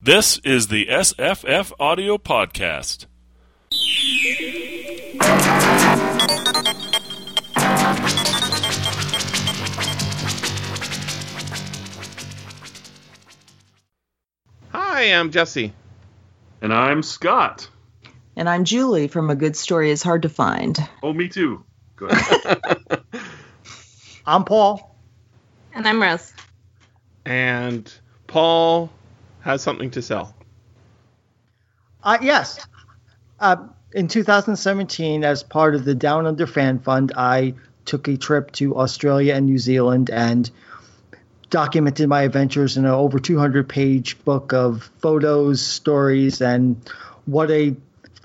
This is the SFF Audio Podcast. Hi, I'm Jesse. And I'm Scott. And I'm Julie from A Good Story is Hard to Find. Oh, me too. Go ahead. I'm Paul. And I'm Rose. And Paul has something to sell. Uh, yes. Uh, in 2017, as part of the Down Under Fan Fund, I took a trip to Australia and New Zealand and documented my adventures in an over 200 page book of photos, stories, and what a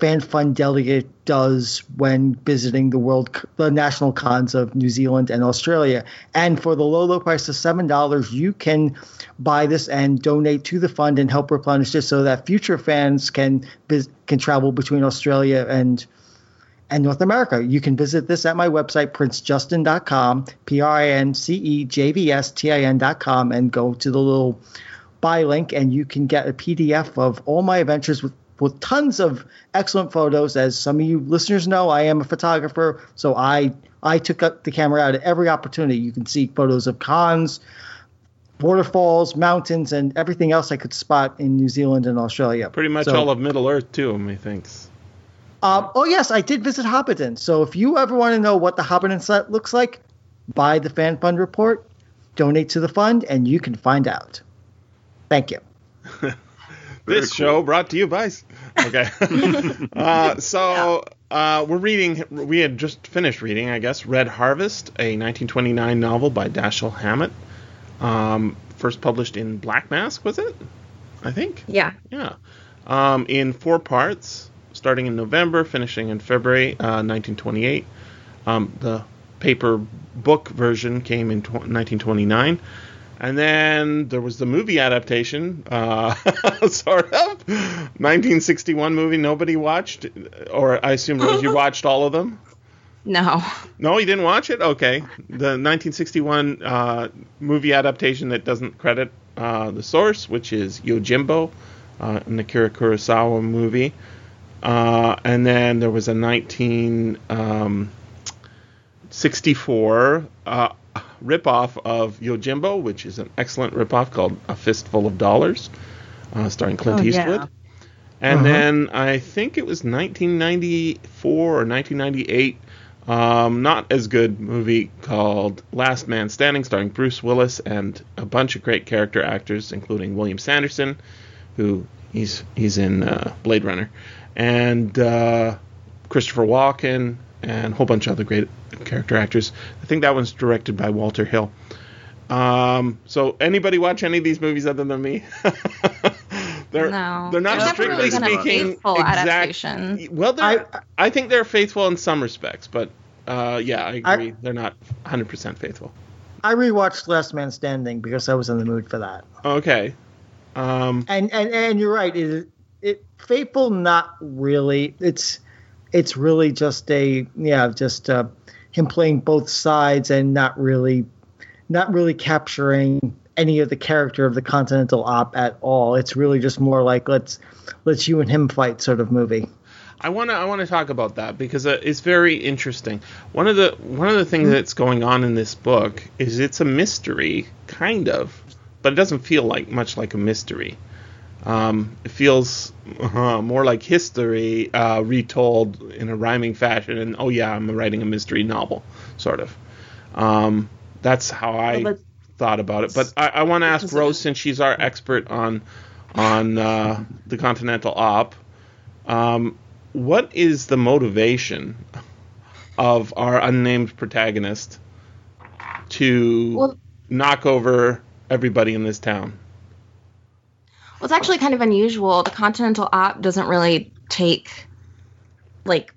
fan fund delegate does when visiting the world, the national cons of New Zealand and Australia. And for the low, low price of seven dollars, you can buy this and donate to the fund and help replenish this, so that future fans can can travel between Australia and and North America. You can visit this at my website, princejustin.com, P R I N C E J V S T I N.com, and go to the little buy link, and you can get a PDF of all my adventures with with tons of excellent photos. As some of you listeners know, I am a photographer, so I I took up the camera out at every opportunity. You can see photos of cons, waterfalls, mountains, and everything else I could spot in New Zealand and Australia. Pretty much so, all of Middle Earth too, methinks. Um, oh yes, I did visit Hobbiton. So if you ever want to know what the Hobbiton site looks like, buy the Fan Fund report, donate to the fund, and you can find out. Thank you. This cool. show brought to you by. Okay. uh, so uh, we're reading. We had just finished reading, I guess, Red Harvest, a 1929 novel by Dashiell Hammett. Um, first published in Black Mask, was it? I think. Yeah. Yeah. Um, in four parts, starting in November, finishing in February uh, 1928. Um, the paper book version came in tw- 1929. And then there was the movie adaptation, uh, sort of, 1961 movie nobody watched, or I assume Rose, you watched all of them. No. No, you didn't watch it. Okay, the 1961 uh, movie adaptation that doesn't credit uh, the source, which is Yojimbo, uh, an Akira Kurosawa movie, uh, and then there was a 1964 um, uh, ripoff of Yojimbo, which is an excellent ripoff called A Fistful of Dollars, uh, starring Clint oh, Eastwood. Yeah. And uh-huh. then I think it was 1994 or 1998, um, not as good movie called Last Man Standing, starring Bruce Willis and a bunch of great character actors, including William Sanderson, who he's he's in uh, Blade Runner, and uh, Christopher Walken, and a whole bunch of other great character actors. I think that one's directed by Walter Hill. Um, so anybody watch any of these movies other than me? they're no. they're not they're strictly really speaking exact. Well, I, I think they're faithful in some respects, but uh, yeah, I agree. I, they're not 100% faithful. I rewatched Last Man Standing because I was in the mood for that. Okay. Um, and and and you're right. It, it faithful, not really. It's it's really just a yeah, just uh, him playing both sides and not really not really capturing any of the character of the Continental Op at all. It's really just more like let's let's you and him fight sort of movie. I want to I want to talk about that because uh, it's very interesting. One of the one of the things mm-hmm. that's going on in this book is it's a mystery, kind of, but it doesn't feel like much like a mystery. Um, it feels uh, more like history uh, retold in a rhyming fashion, and oh yeah, I'm writing a mystery novel, sort of. Um, that's how I well, thought about it. But I, I want to ask Rose, since she's our expert on on uh, the Continental Op, um, what is the motivation of our unnamed protagonist to well, knock over everybody in this town? Well, it's actually kind of unusual. The Continental Op doesn't really take like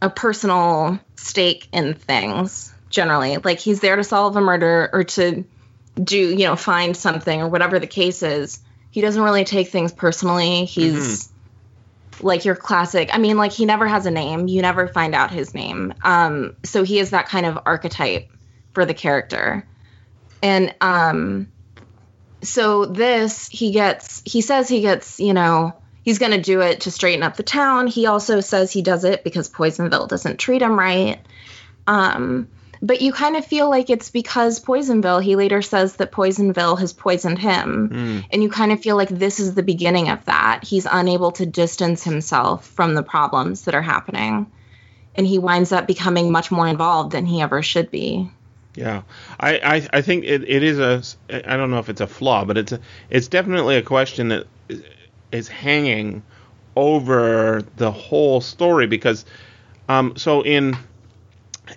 a personal stake in things generally. Like he's there to solve a murder or to do, you know, find something or whatever the case is. He doesn't really take things personally. He's mm-hmm. like your classic. I mean, like he never has a name. You never find out his name. Um, so he is that kind of archetype for the character. And um so this he gets he says he gets you know he's going to do it to straighten up the town. He also says he does it because poisonville doesn't treat him right. Um but you kind of feel like it's because poisonville he later says that poisonville has poisoned him. Mm. and you kind of feel like this is the beginning of that. He's unable to distance himself from the problems that are happening. And he winds up becoming much more involved than he ever should be Yeah, I, I, I think it, it is a I don't know if it's a flaw, but it's a, it's definitely a question that is hanging over the whole story because um, so in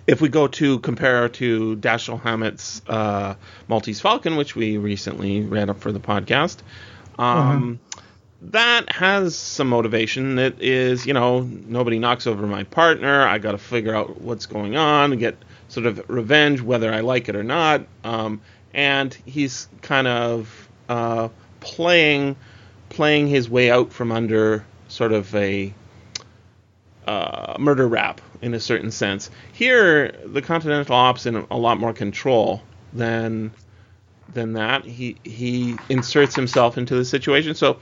if we go to compare to Dashiell Hammett's uh, Maltese Falcon, which we recently read up for the podcast, um, that has some motivation. It is, you know, nobody knocks over my partner. I got to figure out what's going on, and get sort of revenge, whether I like it or not. Um, and he's kind of uh, playing playing his way out from under sort of a uh, murder rap in a certain sense. Here, the Continental Ops in a lot more control than than that. He he inserts himself into the situation. So,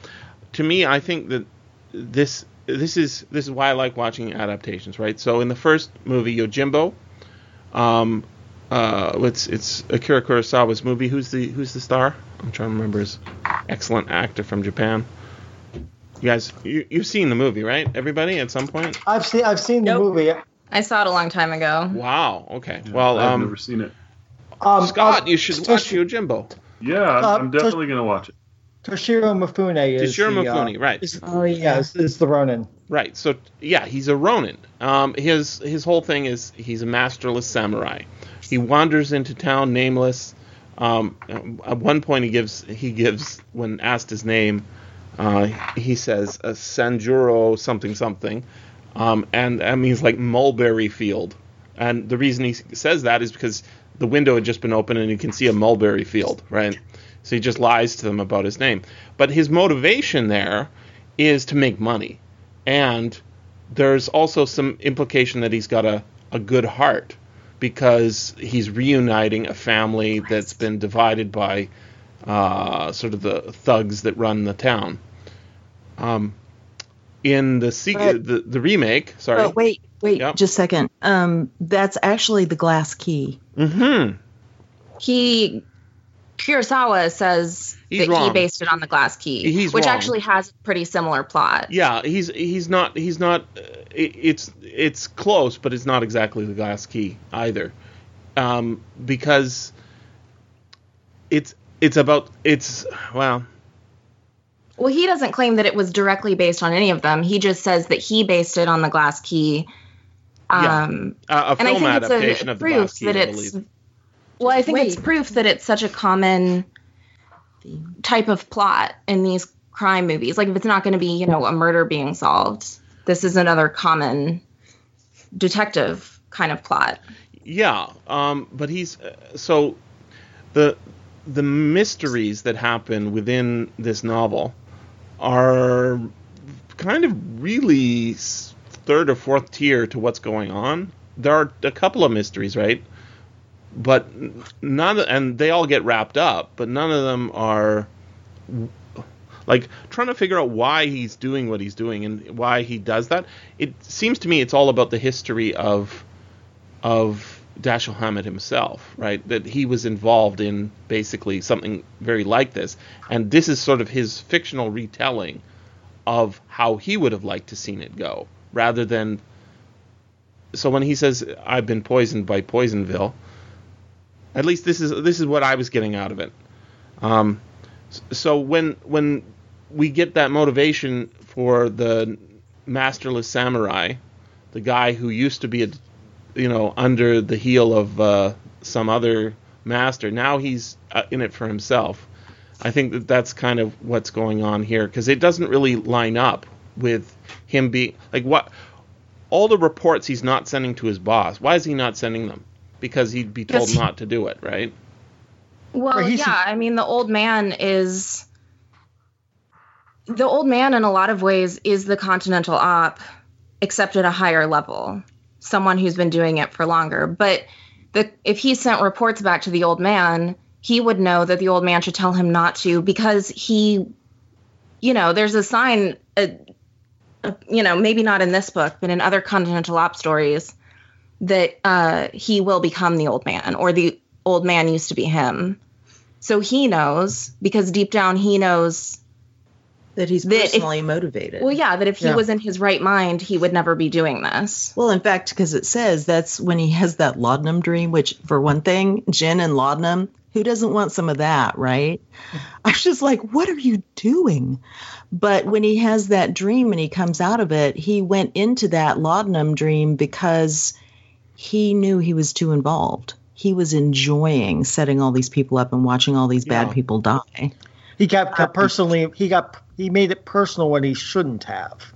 to me, I think that this this is this is why I like watching adaptations, right? So in the first movie, Yojimbo, um, uh, it's it's Akira Kurosawa's movie. Who's the who's the star? I'm trying to remember his excellent actor from Japan. You guys, you, you've seen the movie, right? Everybody, at some point. I've seen I've seen the Nope. movie. i saw it a long time ago Wow. Okay. Well, I've um, never seen it. Um, Scott, uh, you should Tosh- watch Yojimbo. Yeah, I'm, Uh, I'm definitely gonna watch it. Toshiro Mifune is Toshiro the, uh, Mifune, right. is- Oh, yeah. yeah, is, is the Ronin. Right. So yeah, he's a Ronin. Um, his his whole thing is he's a masterless samurai. He wanders into town nameless. Um, at one point, he gives he gives when asked his name, uh, he says a Sanjuro something something, um, and that means like mulberry field. And the reason he says that is because the window had just been opened and you can see a mulberry field, right? So he just lies to them about his name. But his motivation there is to make money. And there's also some implication that he's got a, a good heart because he's reuniting a family that's been divided by uh, sort of the thugs that run the town. Um, in the, sequ- But- the the remake, sorry. But wait, wait, Yep. just a second. Um, that's actually the glass key. Mm-hmm. he Kurosawa says He's that he based it on the glass key, He's which wrong. actually has a pretty similar plot. Yeah, he's he's not he's not. Uh, it, it's it's close, but it's not exactly the glass key either, um, because it's it's about it's well Well, he doesn't claim that it was directly based on any of them. He just says that he based it on the glass key. Yeah. Um, a, a and I film adaptation a of the proof glass key, that I it's. believe. Well, I think it's proof that it's such a common type of plot in these crime movies. Like, if it's not going to be, you know, a murder being solved, this is another common detective kind of plot. Yeah, um, but he's uh, so the the mysteries that happen within this novel are kind of really third or fourth tier to what's going on. There are a couple of mysteries, right? But none, and they all get wrapped up, but none of them are like trying to figure out why he's doing what he's doing and why he does that. It seems to me it's all about the history of of Dashiell Hammett himself, right? That he was involved in basically something very like this, and this is sort of his fictional retelling of how he would have liked to seen it go, rather than. So when he says I've been poisoned by Poisonville, at least this is this is what I was getting out of it. Um, so when when we get that motivation for the masterless samurai, the guy who used to be a you know under the heel of uh, some other master, now he's uh, in it for himself. I think that that's kind of what's going on here because it doesn't really line up with him being like what all the reports he's not sending to his boss. Why is he not sending them? Because he'd be told he- not to do it, right? Well, yeah, I mean, the old man is. The old man, in a lot of ways, is the Continental Op, except at a higher level. Someone who's been doing it for longer. But the, if he sent reports back to the old man, he would know that the old man should tell him not to because he, you know, there's a sign, uh, uh, you know, maybe not in this book, but in other Continental Op stories, that uh, he will become the old man or the old man used to be him. So he knows because deep down he knows that he's That if- personally motivated. Well, yeah, that if he Yeah. was in his right mind, he would never be doing this. Well, in fact, because it says that's when he has that laudanum dream, which, for one thing, gin and laudanum, who doesn't want some of that, right? I was just like, what are you doing? But when he has that dream and he comes out of it, he went into that laudanum dream because he knew he was too involved. He was enjoying setting all these people up and watching all these Yeah. bad people die. He got, uh, got personally. He got. He made it personal when he shouldn't have.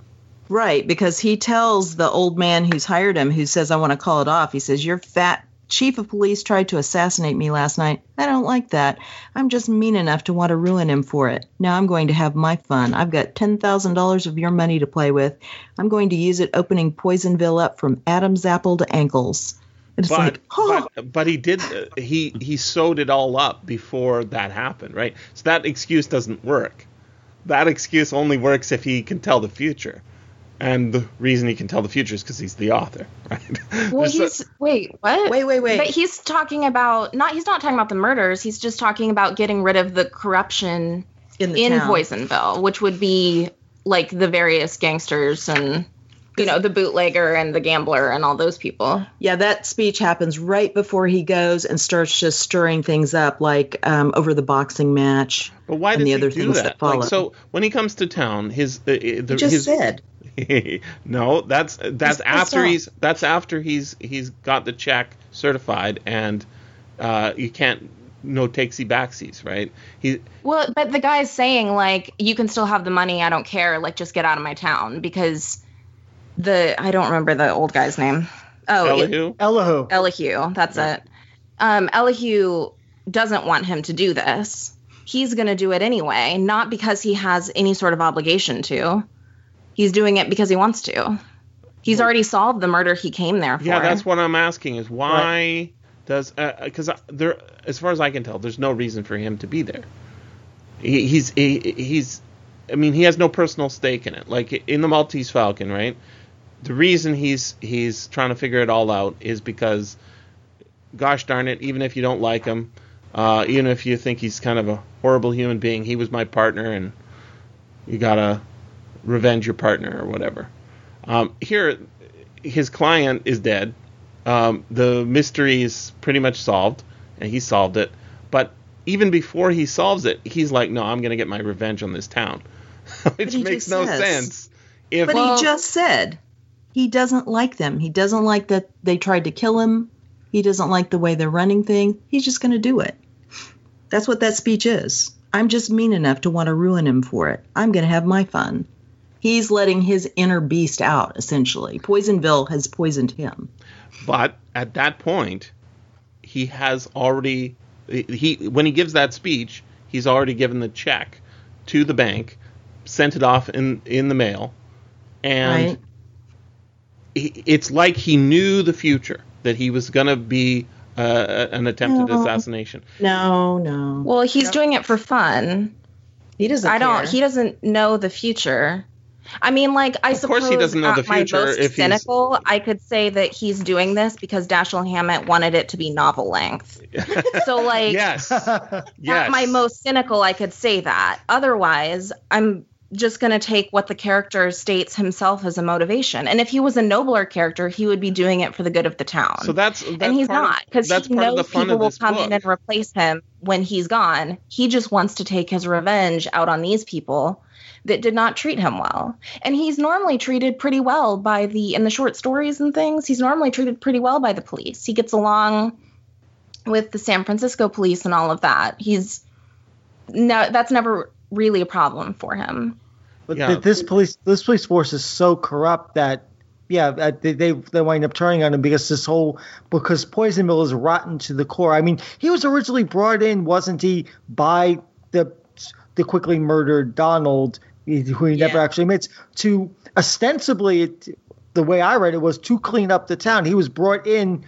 Right, because he tells the old man who's hired him, who says, I want to call it off. He says, Your fat chief of police tried to assassinate me last night. I don't like that. I'm just mean enough to want to ruin him for it. Now I'm going to have my fun. I've got $10,000 of your money to play with. I'm going to use it opening Poisonville up from Adam's apple to ankles. It's but, like, oh, but but he did uh, he he sewed it all up before that happened, right? So that excuse doesn't work. That excuse only works if he can tell the future, and the reason he can tell the future is because he's the author, right? Well, There's a- he's wait, what? wait, wait, wait. But he's talking about not. He's not talking about the murders. He's just talking about getting rid of the corruption in the in. Poisonville, which would be like the various gangsters and you know the bootlegger and the gambler and all those people. Yeah, that speech happens right before he goes and starts just stirring things up, like um, over the boxing match. but why and does the he other do things that? that follow. Like, so when he comes to town, his uh, the, You just his, said. no, that's that's pissed after he's that's after he's he's got the check certified and uh, you can't no takesy backsies, right? He Well, but the guy's saying like you can still have the money. I don't care. Like just get out of my town because the I don't remember the old guy's name. Oh, Elihu, Elihu. Elihu. That's it. Um, Elihu doesn't want him to do this. He's going to do it anyway, not because he has any sort of obligation to. He's doing it because he wants to. He's already solved the murder he came there for. yeah, that's what I'm asking is why does because there as far as I can tell, there's no reason for him to be there. He, he's he, he's I mean he has no personal stake in it. Like in the Maltese Falcon, right? The reason he's he's trying to figure it all out is because, gosh darn it, even if you don't like him, uh, even if you think he's kind of a horrible human being, he was my partner, and you gotta revenge your partner or whatever. Um, here, his client is dead. Um, the mystery is pretty much solved, and he solved it. But even before he solves it, he's like, "No, I'm going to get my revenge on this town," which makes no says. sense. If But Well- he just said he doesn't like them. He doesn't like that they tried to kill him. He doesn't like the way they're running thing. He's just going to do it. That's what that speech is. I'm just mean enough to want to ruin him for it. I'm going to have my fun. He's letting his inner beast out, essentially. Poisonville has poisoned him. But at that point, he has already he when he gives that speech, he's already given the check to the bank, sent it off in in the mail, and Right. he, it's like he knew the future that he was going to be uh, an attempted No. assassination. No, no. Well, he's doing it for fun. he doesn't I don't. He doesn't know the future. I mean, like I Of course suppose he doesn't know at the future my most if he's- cynical, I could say that he's doing this because Dashiell Hammett wanted it to be novel length. So, like, yes, yes. my most cynical, I could say that. Otherwise, I'm just going to take what the character states himself as a motivation. And if he was a nobler character, he would be doing it for the good of the town. So that's, that's and he's not because he knows the people will come book. in and replace him when he's gone. He just wants to take his revenge out on these people that did not treat him well. And he's normally treated pretty well by the in the short stories and things. He's normally treated pretty well by the police. He gets along with the San Francisco police and all of that. He's no that's never really a problem for him. But Yeah. this police this police force is so corrupt that yeah uh, they, they they wind up turning on him because this whole because Poisonville is rotten to the core. I mean, he was originally brought in, wasn't he, by the the quickly murdered Donald, who he never Yeah. actually meets, to ostensibly it, the way I read it was to clean up the town. He was brought in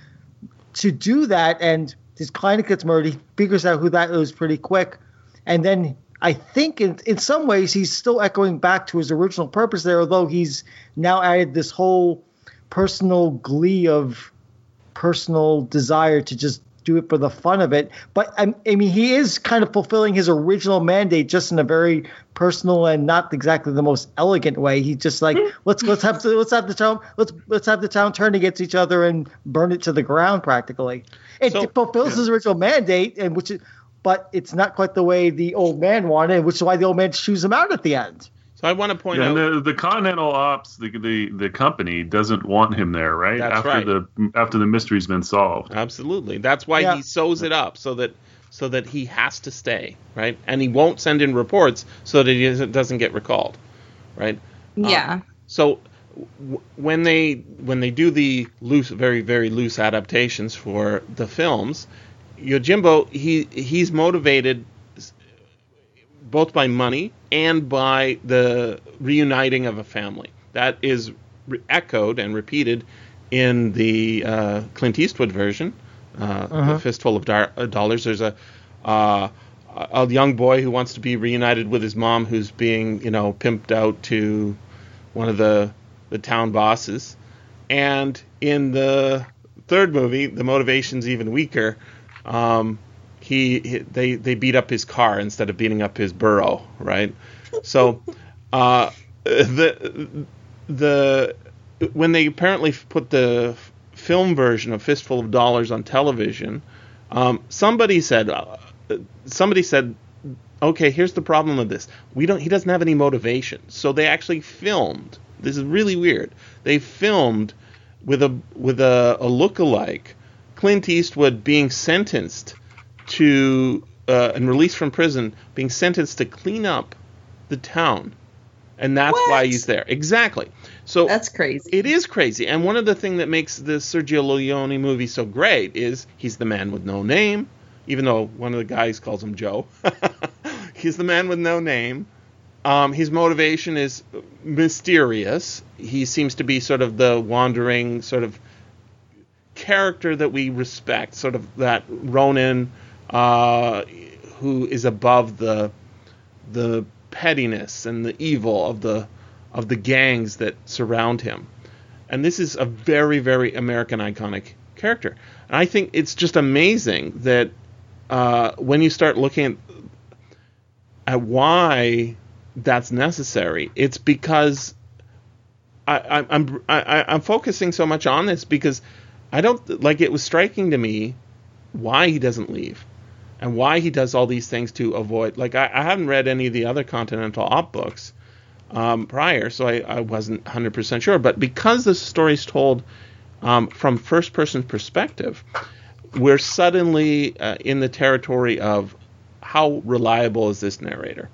to do that, and his client gets murdered. He figures out who that is pretty quick, and then I think in in some ways he's still echoing back to his original purpose there, although he's now added this whole personal glee of personal desire to just do it for the fun of it. But I, I mean, he is kind of fulfilling his original mandate just in a very personal and not exactly the most elegant way. He's just like mm-hmm. let's let's have let's have the town let's let's have the town turn against each other and burn it to the ground practically. It So- fulfills his original mandate, and which is. But it's not quite the way the old man wanted, which is why the old man chews him out at the end. So I want to point Yeah, out. and the, the Continental Ops, the, the the company doesn't want him there, right? That's after right. the after the mystery's been solved. Absolutely. That's why Yeah. he sews it up so that so that he has to stay, right? And he won't send in reports so that he doesn't- doesn't get recalled, right? Um, yeah. So w- when they when they do the loose, very very loose adaptations for the films, Yojimbo he he's motivated both by money and by the reuniting of a family. That is re- echoed and repeated in the uh, Clint Eastwood version, uh, the Fistful of Dar- uh, Dollars. There's a uh, a young boy who wants to be reunited with his mom, who's being you know pimped out to one of the the town bosses. And in the third movie, the motivation's even weaker. Um, he, he they they beat up his car instead of beating up his burro, right? So uh, the the when they apparently put the film version of Fistful of Dollars on television, um, somebody said uh, somebody said okay, here's the problem with this. We don't. He doesn't have any motivation. So they actually filmed. This is really weird. They filmed with a with a, a look-alike Clint Eastwood being sentenced to uh, and released from prison, being sentenced to clean up the town, and that's why he's there. Exactly. So That's crazy. it is crazy. And one of the things that makes the Sergio Leone movie so great is he's the man with no name, even though one of the guys calls him Joe. he's the man with no name. Um, his motivation is mysterious. He seems to be sort of the wandering sort of character that we respect, sort of that Ronin uh, who is above the the pettiness and the evil of the of the gangs that surround him. And this is a very, very American iconic character. And I think it's just amazing that uh, when you start looking at, at why that's necessary, it's because I, I, I'm I, I'm focusing so much on this because I don't like it was striking to me why he doesn't leave and why he does all these things to avoid. Like I, I haven't read any of the other Continental Op books um, prior, so I, I wasn't 100% sure. But because the story's told um, from first person perspective, we're suddenly uh, in the territory of how reliable is this narrator.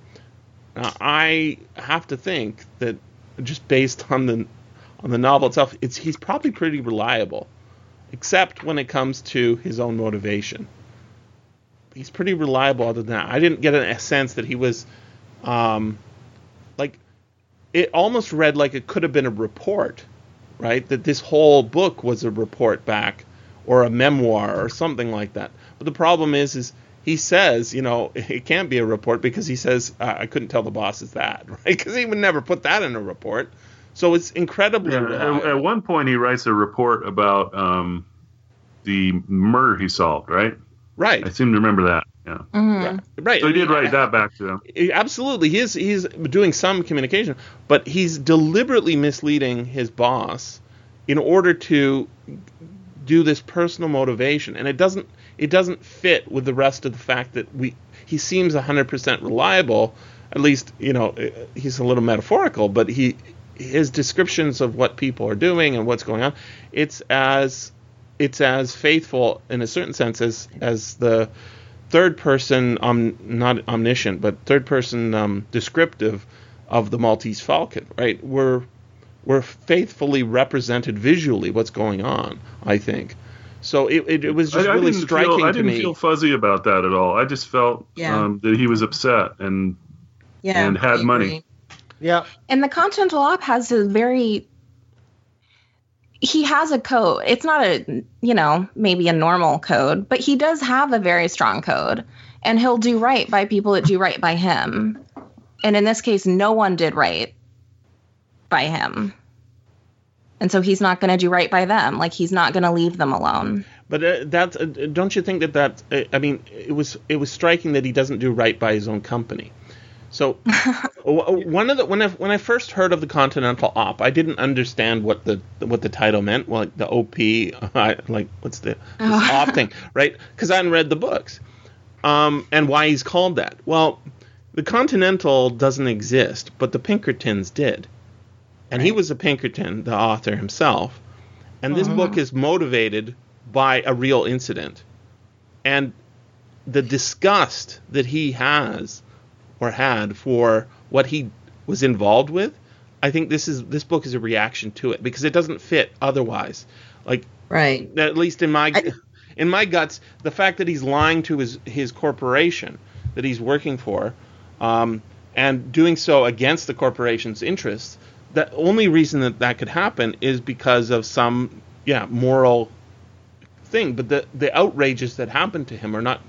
Now, I have to think that just based on the on the novel itself, it's he's probably pretty reliable, except when it comes to his own motivation. He's pretty reliable other than that. I didn't get a sense that he was um, like it almost read like it could have been a report, right? That this whole book was a report back or a memoir or something like that. But the problem is, is he says, you know, it can't be a report because he says uh, I couldn't tell the bosses that, right? Because he would never put that in a report. So it's incredibly Yeah, at, at one point, he writes a report about um, the murder he solved, right? Right, I seem to remember that. Yeah. Mhm. right. So he did I mean, write that back to him. absolutely he is he's doing some communication but he's deliberately misleading his boss in order to do this personal motivation and it doesn't it doesn't fit with the rest of the fact that we he seems 100% reliable at least you know he's a little metaphorical but he his descriptions of what people are doing and what's going on it's as it's as faithful in a certain sense as as the third person um not omniscient but third person um, descriptive of the Maltese Falcon right we're we're faithfully represented visually what's going on I think so it, it, it was just I, I really didn't striking feel, I to didn't feel fuzzy about that at all. I just felt Yeah. um, that he was upset and yeah, and had money. Yeah. And the Continental Op has a very he has a code. It's not a, you know, maybe a normal code, but he does have a very strong code. And he'll do right by people that do right by him. And in this case, no one did right by him. And so he's not going to do right by them. Like he's not going to leave them alone. But uh, uh, don't you think that that uh, I mean it was it was striking that he doesn't do right by his own company. So one of the when I when I first heard of the Continental Op, I didn't understand what the what the title meant. Well, like the OP, I, like what's the this op thing, right? Because I hadn't read the books, um, and why he's called that. Well, the Continental doesn't exist, but the Pinkertons did, and he was a Pinkerton, the author himself, and this book is motivated by a real incident, and the disgust that he has or had for what he was involved with, I think this is this book is a reaction to it because it doesn't fit otherwise. Like Right. at least in my I- in my guts, the fact that he's lying to his his corporation that he's working for, um, and doing so against the corporation's interests, the only reason that that could happen is because of some yeah moral thing. But the the outrages that happened to him are not.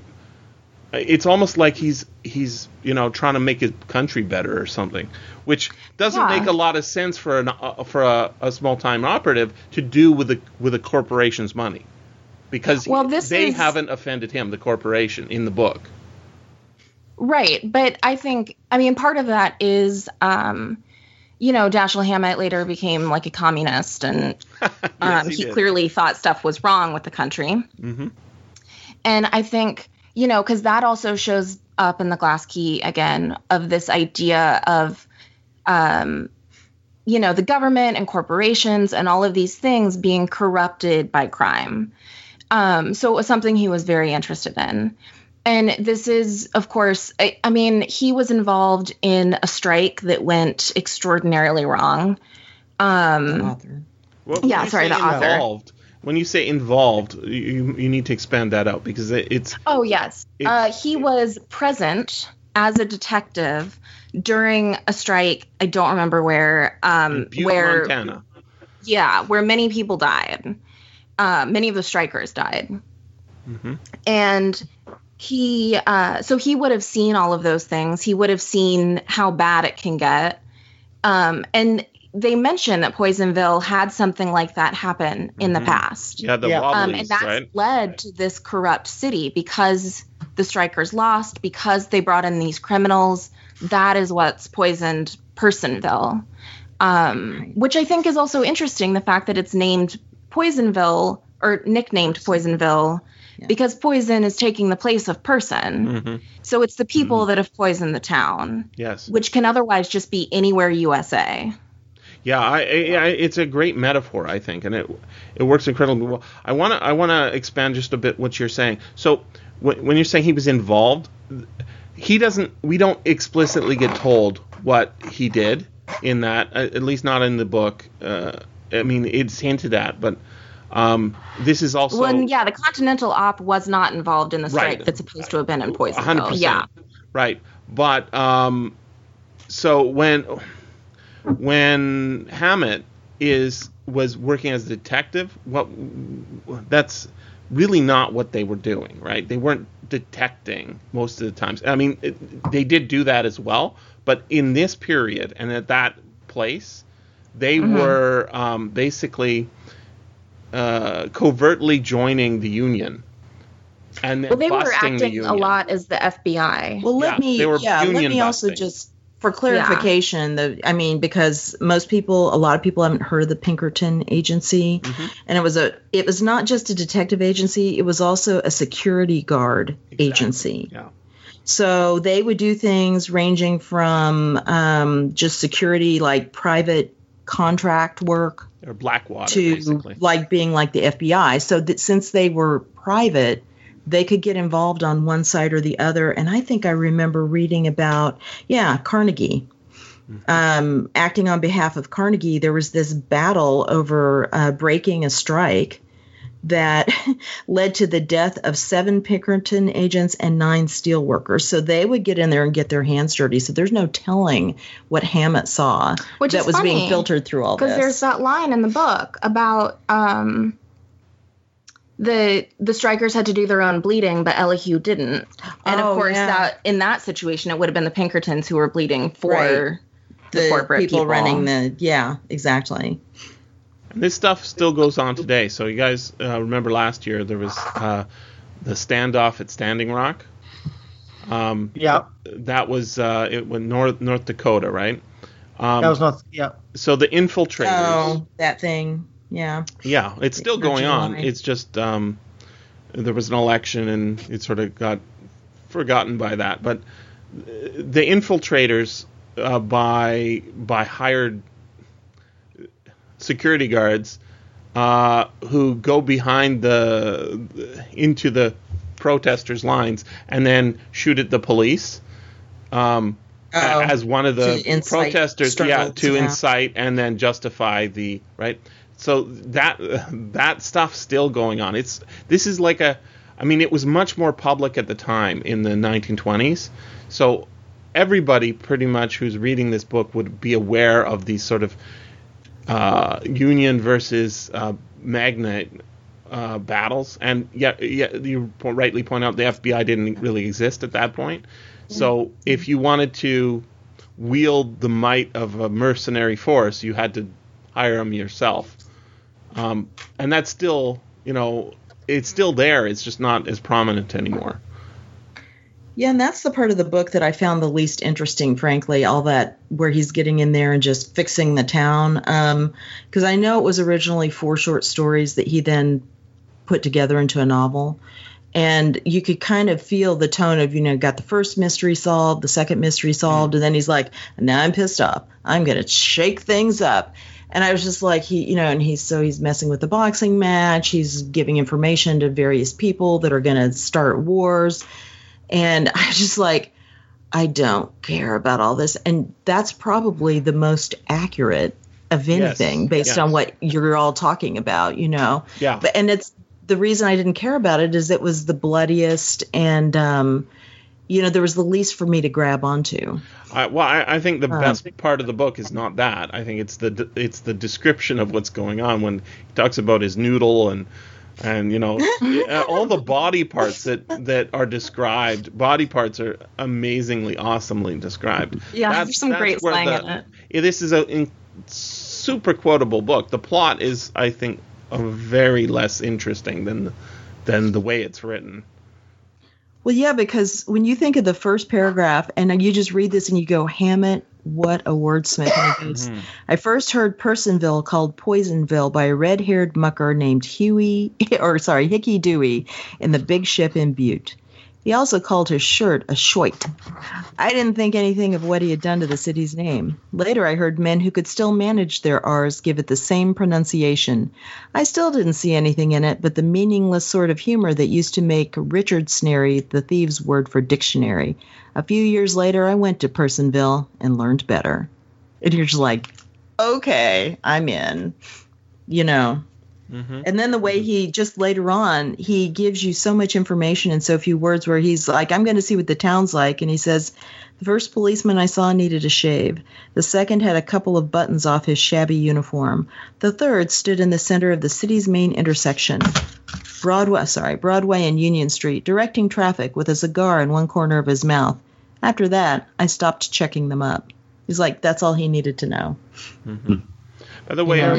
It's almost like he's he's you know trying to make his country better or something, which doesn't Yeah. make a lot of sense for an uh, for a, a small time operative to do with a with a corporation's money, because Well, this they is- haven't offended him, the corporation, in the book. Right. But I think, I mean, part of that is, um, you know, Dashiell Hammett later became like a communist and um, he he, clearly thought stuff was wrong with the country. Mhm. And I think, you know, because that also shows up in the Glass Key again of this idea of, um, you know, the government and corporations and all of these things being corrupted by crime. Um, so it was something he was very interested in. And this is, of course, I, I mean, he was involved in a strike that went extraordinarily wrong. Um, Author. Well, when Yeah, sorry, say the author. When you say involved, you, you need to expand that out because it, it's Oh yes, It- uh, he was present as a detective during a strike. I don't remember where. Um, Butte, where Montana. yeah, where many people died. Uh, many of the strikers died, Mhm. and he uh, so he would have seen all of those things. He would have seen how bad it can get. Um, and they mentioned that Poisonville had something like that happen in the Mhm. past. Yeah, the Yeah. Um, and that's right? led to this corrupt city because the strikers lost, because they brought in these criminals. That is what's poisoned Personville. Um, Which I think is also interesting the fact that it's named Poisonville or nicknamed Poisonville Yeah. because poison is taking the place of person. Mhm. So it's the people Mm-hmm. that have poisoned the town, Yes. which can otherwise just be anywhere USA. Yeah, I, I, I, it's a great metaphor, I think, and it it works incredibly well. I want to I want to expand just a bit what you're saying. So when, when you're saying he was involved, he doesn't. We don't explicitly get told what he did in that, uh, at least not in the book. Uh, I mean, it's hinted at, but um, this is also well, yeah, the Continental Op was not involved in the strike Right. that's supposed to have been in poison. hundred Poisonville. percent. Yeah. Right. But um, so when when Hammett is was working as a detective, what that's really not what they were doing, right? They weren't detecting most of the times. I mean, it, they did do that as well, but in this period and at that place, they Mm-hmm. were um, basically uh, covertly joining the union. And then Well, they were busting the acting a lot as the FBI. Well, let Yeah, me they were yeah, let union me also just for clarification, the I mean because most people, a lot of people haven't heard of the Pinkerton Agency, Mm-hmm. and it was a it was not just a detective agency, it was also a security guard agency. Yeah. So they would do things ranging from um, just security, like private contract work, Or Blackwater, to basically. like being like the FBI. So that since they were private, they could get involved on one side or the other. And I think I remember reading about, yeah, Carnegie. Um, acting on behalf of Carnegie, there was this battle over uh, breaking a strike. that led to the death of seven Pinkerton agents and nine steel workers. So they would get in there and get their hands dirty. So there's no telling what Hammett saw Which that is was being filtered through all this. because there's that line in the book about um the the strikers had to do their own bleeding, but Elihu didn't. And Oh, of course, yeah. that in that situation, it would have been the Pinkertons who were bleeding for Right. the, corporate people, people, running the yeah exactly And this stuff still goes on today. So you guys uh, remember last year there was uh, the standoff at Standing Rock. Um, Yeah, that was uh, it was North North Dakota, right? Um, that was not. Yeah, so the infiltrators. oh that thing yeah Yeah, it's still going on. It's just um, there was an election and it sort of got forgotten by that. But uh, the infiltrators uh, by by hired security guards uh, who go behind the into the protesters' lines and then shoot at the police. Um, Oh, as one of the protesters, yeah, to yeah. incite and then justify the right. So that that stuff's still going on. It's this is like a, I mean, it was much more public at the time in the 1920s. So everybody pretty much who's reading this book would be aware of these sort of uh, union versus uh, magnate uh, battles. And yeah, yeah, you rightly point out the FBI didn't really exist at that point. So if you wanted to wield the might of a mercenary force, you had to hire them yourself. Um, and that's still, you know, it's still there. It's just not as prominent anymore. Yeah, and that's the part of the book that I found the least interesting, frankly. All that where he's getting in there and just fixing the town. Because I know it was originally four short stories that he then put together into a novel. And you could kind of feel the tone of, you know, got the first mystery solved, the second mystery solved, and then he's like, now I'm pissed off. I'm going to shake things up. And I was just like, he, you know, and he's so he's messing with the boxing match. He's giving information to various people that are going to start wars. And I was just like, I don't care about all this. And that's probably the most accurate of anything based yes. on what you're all talking about, you know? Yeah. But, and it's the reason I didn't care about it is it was the bloodiest and, um, you know, there was the least for me to grab onto. I, well, I, I think the Um, best part of the book is not that. I think it's the it's the description of what's going on when he talks about his noodle and and you know uh, all the body parts that that are described. Body parts are amazingly, awesomely described. Yeah, there's some great where slang the- in it. yeah, this is a in, super quotable book. The plot is, I think, a very less interesting than than the way it's written. Well, yeah, because when you think of the first paragraph and you just read this and you go, Hammett, what a wordsmith. Goes, mm-hmm. I first heard Personville called Poisonville by a red haired mucker named Huey, or sorry, Hickey Dewey in the big ship in Butte. He also called his shirt a shoit. I didn't think anything of what he had done to the city's name. Later, I heard men who could still manage their R's give it the same pronunciation. I still didn't see anything in it but the meaningless sort of humor that used to make richardsnary the thieves' word for dictionary. A few years later, I went to Personville and learned better. And you're just like, okay, I'm in. You know, Mm-hmm. and then the way mm-hmm. he just later on, he gives you so much information in so few words where he's like, I'm going to see what the town's like. And he says, The first policeman I saw needed a shave. The second had a couple of buttons off his shabby uniform. The third stood in the center of the city's main intersection. Broadway, sorry, Broadway and Union Street, directing traffic with a cigar in one corner of his mouth. After that, I stopped checking them up. He's like, that's all he needed to know. Mm-hmm. By the way, Yeah. a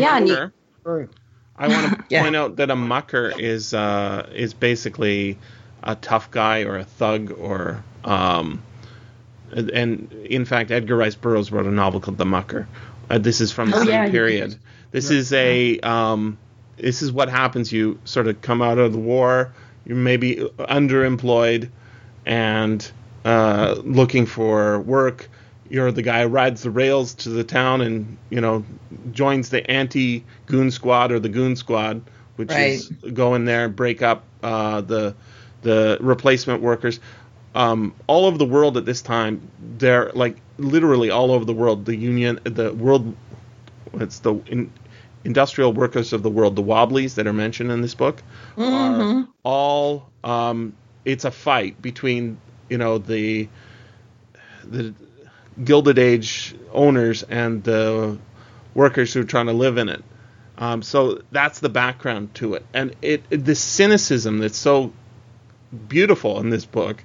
Yeah, and you- mucker- Right. I want to Yeah. point out that a mucker is uh, is basically a tough guy or a thug or um, and- and in fact Edgar Rice Burroughs wrote a novel called The Mucker. Uh, this is from the Oh, same yeah, period. This is a um, this is what happens. You sort of come out of the war. You're maybe underemployed and uh, looking for work. You're the guy who rides the rails to the town and you know joins the anti goon squad or the goon squad, which is go in there and break up uh, the the replacement workers. Um, all over the world at this time, they're like literally all over the world. The union, the world, it's the in, industrial workers of the world, the Wobblies that are mentioned in this book, are all. Um, it's a fight between you know the the Gilded Age owners and the workers who are trying to live in it. Um, so that's the background to it, and it, it the cynicism that's so beautiful in this book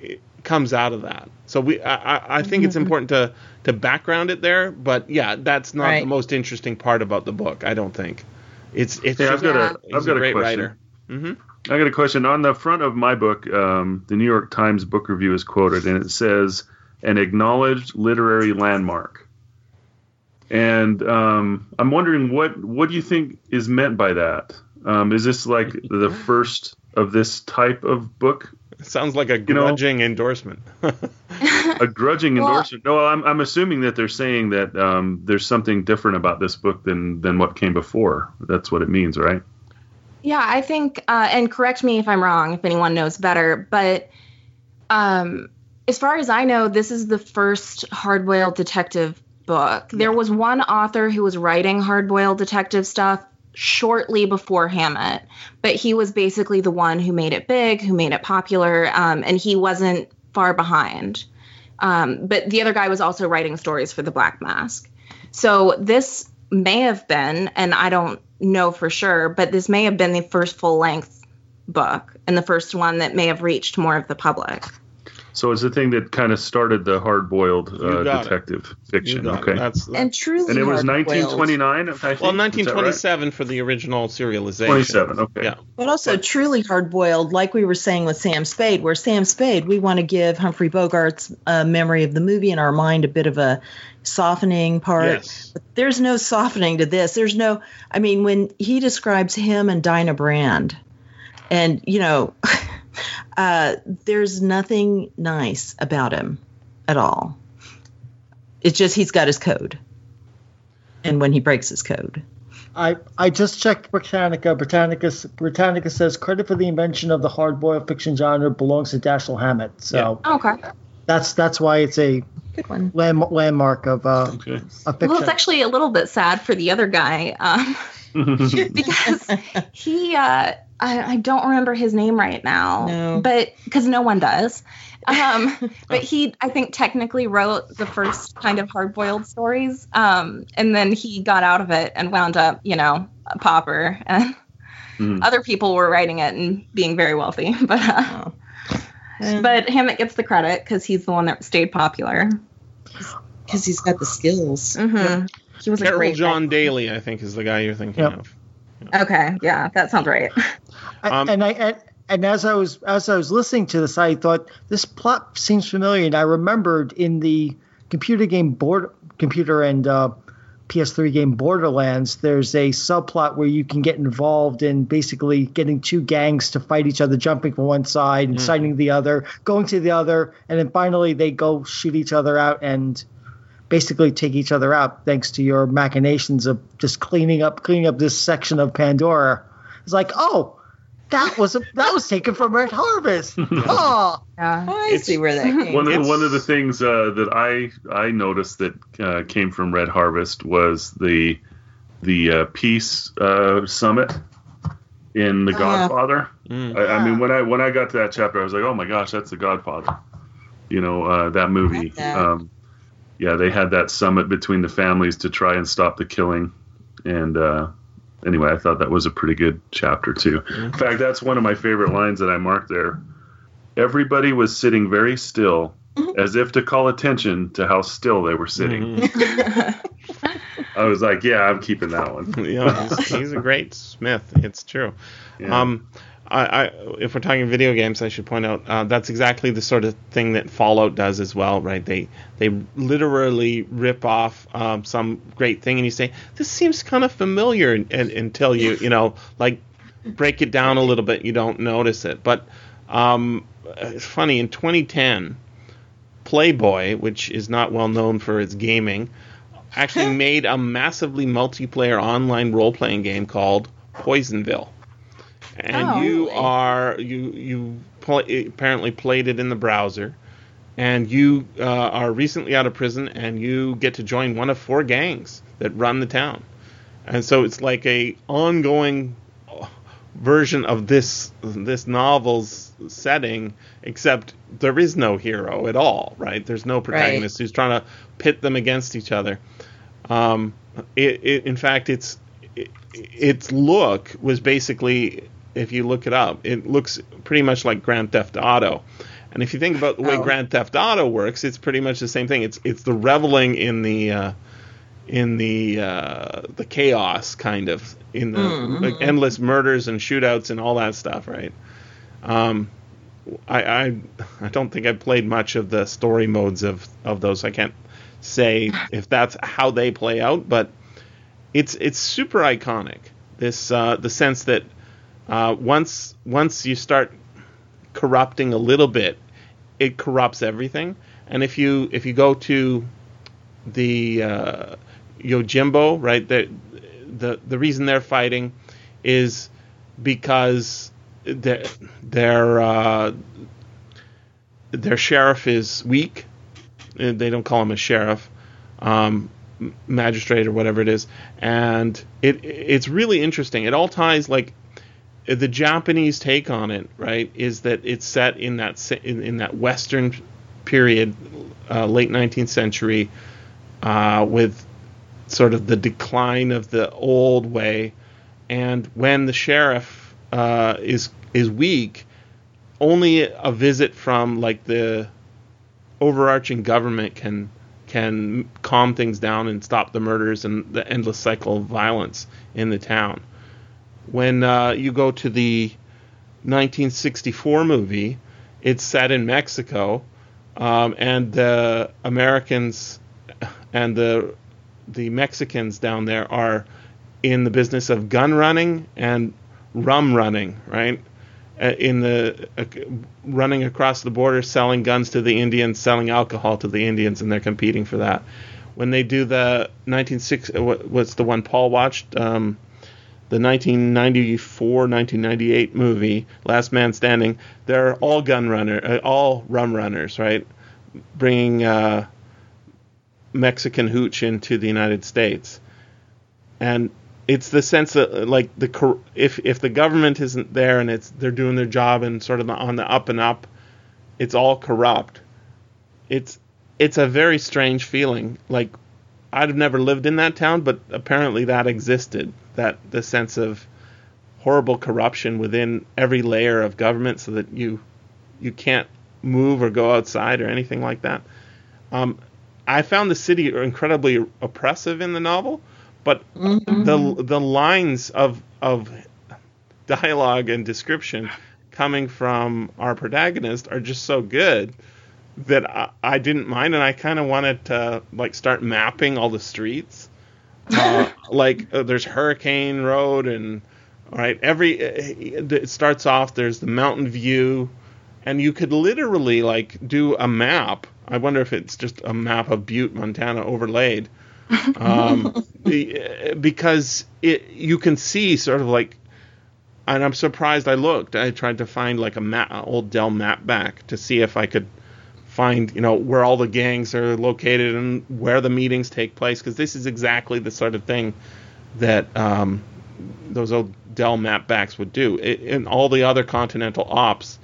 it comes out of that. So we, I, I- I think it's important to to background it there, but yeah, that's not the most interesting part about the book. I don't think it's it's Yeah, I've just got Yeah. a he's I've got a, great question. writer. hmm I got a question. On the front of my book, um, the New York Times book review is quoted, and it says, an acknowledged literary landmark. And um, I'm wondering what what do you think is meant by that? Um, is this like the first of this type of book? Sounds like a know- grudging endorsement. A grudging Well- endorsement? No, I'm, I'm assuming that they're saying that um, there's something different about this book than than what came before. That's what it means, right? Yeah, I think, uh, and correct me if I'm wrong, if anyone knows better, but um, as far as I know, this is the first hard-boiled detective book. There was one author who was writing hard-boiled detective stuff shortly before Hammett, but he was basically the one who made it big, who made it popular, um, and he wasn't far behind. Um, but the other guy was also writing stories for the Black Mask. So this may have been, and I don't know for sure, but this may have been the first full length book and the first one that may have reached more of the public. So it's the thing that kind of started the hard boiled uh, got it. detective fiction. Okay. That's, And truly, and it was 1929. I think. well, Is that right? 1927 for the original serialization. 27. Okay. Yeah. But also truly hard boiled, like we were saying with Sam Spade, where Sam Spade, we want to give Humphrey Bogart's uh, memory of the movie in our mind a bit of a softening part. Yes. But there's no softening to this. There's no, I mean, when he describes him and Dinah Brand, and, you know, uh, there's nothing nice about him at all. It's just he's got his code. And when he breaks his code. I, I just checked Britannica. Britannica. Britannica says credit for the invention of the hard-boiled fiction genre belongs to Dashiell Hammett. So Okay. that's that's why it's a Good one. land, landmark of uh, Okay. of fiction. Well, it's actually a little bit sad for the other guy um, because he, uh, I, I don't remember his name right now, No. but because no one does. Um, but he, I think, technically wrote the first kind of hard boiled stories. Um, and then he got out of it and wound up, you know, a pauper. And Mhm. other people were writing it and being very wealthy. But, uh, And- but Hammett gets the credit because he's the one that stayed popular. because he's got the skills. hmm He was a Carroll great John Daly, I think, is the guy you're thinking Yep. of. Okay, yeah, that sounds right. Um, and I and, and as I was as I was listening to this, I thought this plot seems familiar, and I remembered in the computer game board computer and uh, PS3 game Borderlands, there's a subplot where you can get involved in basically getting two gangs to fight each other, jumping from one side, and inciting the other, going to the other, and then finally they go shoot each other out and basically take each other out thanks to your machinations of just cleaning up cleaning up this section of Pandora. It's like, oh, that was a, that was taken from Red Harvest. oh, Yeah. I It's- see where that came. One of, It's- one of the things uh, that I I noticed that uh, came from Red Harvest was the the uh, peace uh, summit in The Ah. Godfather. Mm. I, I mean, when I when I got to that chapter, I was like, oh my gosh, that's The Godfather. You know uh, that movie. Love that. Um, yeah, they had that summit between the families to try and stop the killing, and uh, anyway, I thought that was a pretty good chapter too. In fact, that's one of my favorite lines that I marked there. Everybody was sitting very still, as if to call attention to how still they were sitting. Mhm. I was like, yeah, I'm keeping that one. yeah, he's, he's a great Smith. It's true. Yeah. Um, I, I, if we're talking video games, I should point out uh, that's exactly the sort of thing that Fallout does as well, right? They they literally rip off um, some great thing, and you say this seems kind of familiar, and, and, until you you know like break it down a little bit, you don't notice it. But um, it's funny in 2010, Playboy, which is not well known for its gaming, actually made a massively multiplayer online role playing game called Poisonville. And Oh, you really? are you you pl- apparently played it in the browser, and you uh, are recently out of prison, and you get to join one of four gangs that run the town. and so it's like a ongoing version of this this novel's setting, except there is no hero at all, right? There's no protagonist who's trying to pit them against each other. Um, it, it, in fact, it's it, its look was basically, if you look it up, it looks pretty much like Grand Theft Auto. And if you think about the way Oh. Grand Theft Auto works, it's pretty much the same thing. It's it's the reveling in the uh, in the uh, the chaos kind of in the Mhm. like endless murders and shootouts and all that stuff, right? Um, I, I I don't think I played much of the story modes of of those. I can't say if that's how they play out, but it's it's super iconic. This uh, the sense that uh, once once you start corrupting a little bit, it corrupts everything. And if you if you go to the uh, Yojimbo, right, the the the reason they're fighting is because their their uh, their sheriff is weak. They don't call him a sheriff, um, magistrate or whatever it is, and it it's really interesting. It all ties like the Japanese take on it, right? Is that it's set in that in, in that Western period, uh, late 19th century, uh, with sort of the decline of the old way, and when the sheriff uh, is is weak, only a visit from like the overarching government can can calm things down and stop the murders and the endless cycle of violence in the town. When uh, you go to the 1964 movie, it's set in Mexico, um, and the Americans and the the Mexicans down there are in the business of gun running and rum running, right? Uh, In the uh, running across the border, selling guns to the Indians, selling alcohol to the Indians, and they're competing for that. When they do the 196, uh, what- what's the one Paul watched? Um, the 1994 1998 movie Last Man Standing, they're all gun runner, uh, all rum runners, right? Bringing uh, Mexican hooch into the United States, and it's the sense that like the if if the government isn't there and it's they're doing their job and sort of on the up and up, it's all corrupt. It's it's a very strange feeling. Like I'd have never lived in that town, but apparently that existed. That the sense of horrible corruption within every layer of government, so that you you can't move or go outside or anything like that. Um, I found the city incredibly oppressive in the novel, but the the lines of of dialogue and description coming from our protagonist are just so good that I, I didn't mind, and I kind of wanted to like start mapping all the streets. Uh, like uh, there's Hurricane Road, and right every uh, it starts off. There's the mountain view, and you could literally like do a map. I wonder if it's just a map of Butte, Montana, overlaid, um, be- because it you can see sort of like and I'm surprised I looked. I tried to find like a map, old Dell map back to see if I could find, you know, where all the gangs are located and where the meetings take place, because this is exactly the sort of thing that um, those old Dell map backs would do. I in all the other Continental Ops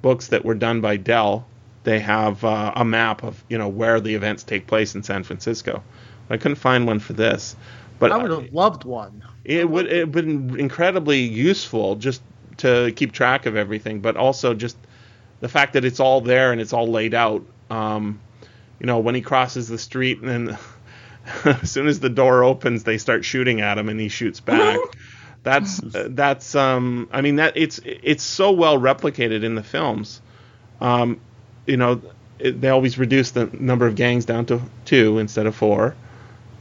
books that were done by Dell, they have uh, a map of, you know, where the events take place in San Francisco. I couldn't find one for this, but I would have loved one. it would it would been incredibly useful just to keep track of everything, but also just the fact that it's all there and it's all laid out. Um, you know, when he crosses the street and then as soon as the door opens, they start shooting at him and he shoots back. That's that's um I mean that it's it's so well replicated in the films. Um, you know, it, they always reduce the number of gangs down to two instead of four,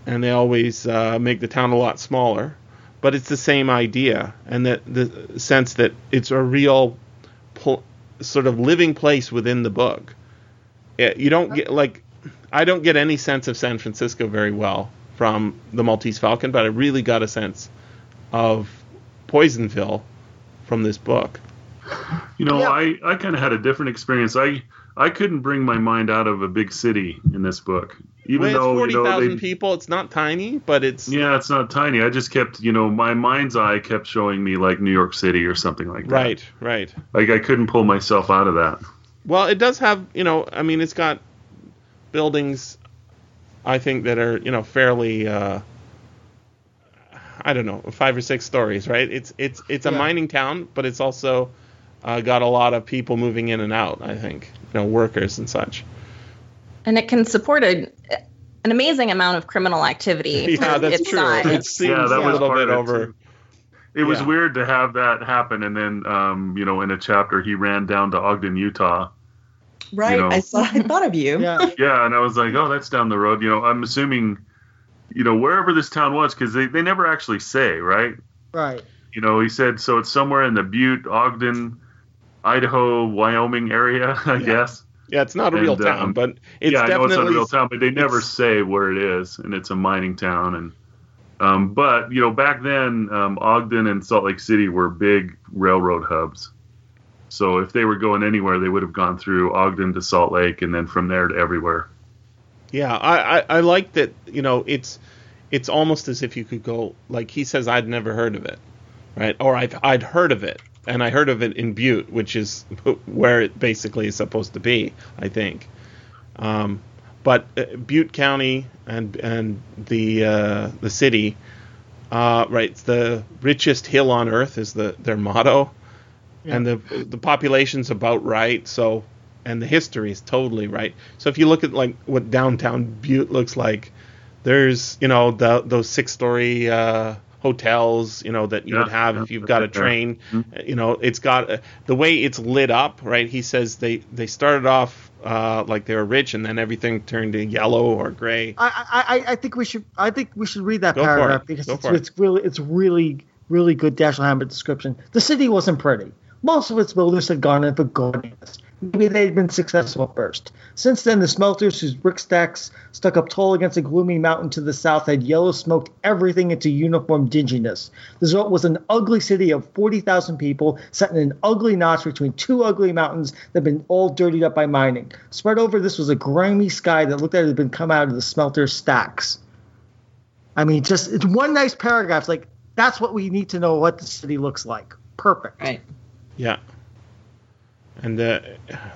and they always uh, make the town a lot smaller. But it's the same idea, and that the sense that it's a real pl- sort of living place within the book. It, you don't get like I don't get any sense of San Francisco very well from the Maltese Falcon, but I really got a sense of Poisonville from this book. You know, Yeah. I, I kind of had a different experience. I I couldn't bring my mind out of a big city in this book. Even Well, it's though forty you know they, people, it's not tiny, but it's yeah, it's not tiny. I just kept, you know, my mind's eye kept showing me like New York City or something like that. right, right. Like I couldn't pull myself out of that. Well, it does have, you know, I mean, it's got buildings, I think, that are, you know, fairly, uh, I don't know, five or six stories, right? It's it's it's a Yeah. mining town, but it's also uh, got a lot of people moving in and out. I think, you know, workers and such. and it can support a, an amazing amount of criminal activity. Yeah, that's its true. size. It seems yeah, that a was little bit over. too. It was Yeah. weird to have that happen, and then, um, you know, in a chapter, he ran down to Ogden, Utah. Right. know. I saw. I thought of you. Yeah. Yeah, and I was like, oh, that's down the road. You know, I'm assuming, you know, wherever this town was, because they, they never actually say, right? Right. You know, he said, so it's somewhere in the Butte, Ogden, Idaho, Wyoming area, I guess. Yeah, it's not a real And, town, um, but it's yeah, I know it's not a real town, but they never say where it is, and it's a mining town. And um, but you know, back then, um, Ogden and Salt Lake City were big railroad hubs. So if they were going anywhere, they would have gone through Ogden to Salt Lake, and then from there to everywhere. Yeah, I, I, I like that. You know, it's it's almost as if you could go like he says. I'd never heard of it, right? Or I've I'd heard of it, and I heard of it in Butte, which is where it basically is supposed to be. I think, um, but uh, Butte County and and the uh, the city, uh, right? It's the richest hill on earth is the their motto, and the the population's about right. So and the history is totally right. So if you look at like what downtown Butte looks like, there's you know the, those six story uh, hotels you know that you Yeah, would have yeah, if you've got a yeah. train. Mhm. Uh, You know it's got uh, the way it's lit up. Right? He says they they started off uh, like they were rich and then everything turned to yellow or gray. I, I, I- I think we should I think we should read that Go paragraph it. because Go it's, for it. it's really it's really really good Dashiell Hammett description. The city wasn't pretty. Most of its builders had gone in for gaudiness. Maybe they'd been successful at first. Since then, the smelters, whose brick stacks stuck up tall against a gloomy mountain to the south, had yellow smoked everything into uniform dinginess. The result was an ugly city of 40,000 people set in an ugly notch between two ugly mountains that had been all dirtied up by mining. Spread over this was a grimy sky that looked like it had been come out of the smelter stacks. I mean, just it's one nice paragraph. It's like that's what we need to know what the city looks like. Perfect. Right. Yeah. And uh,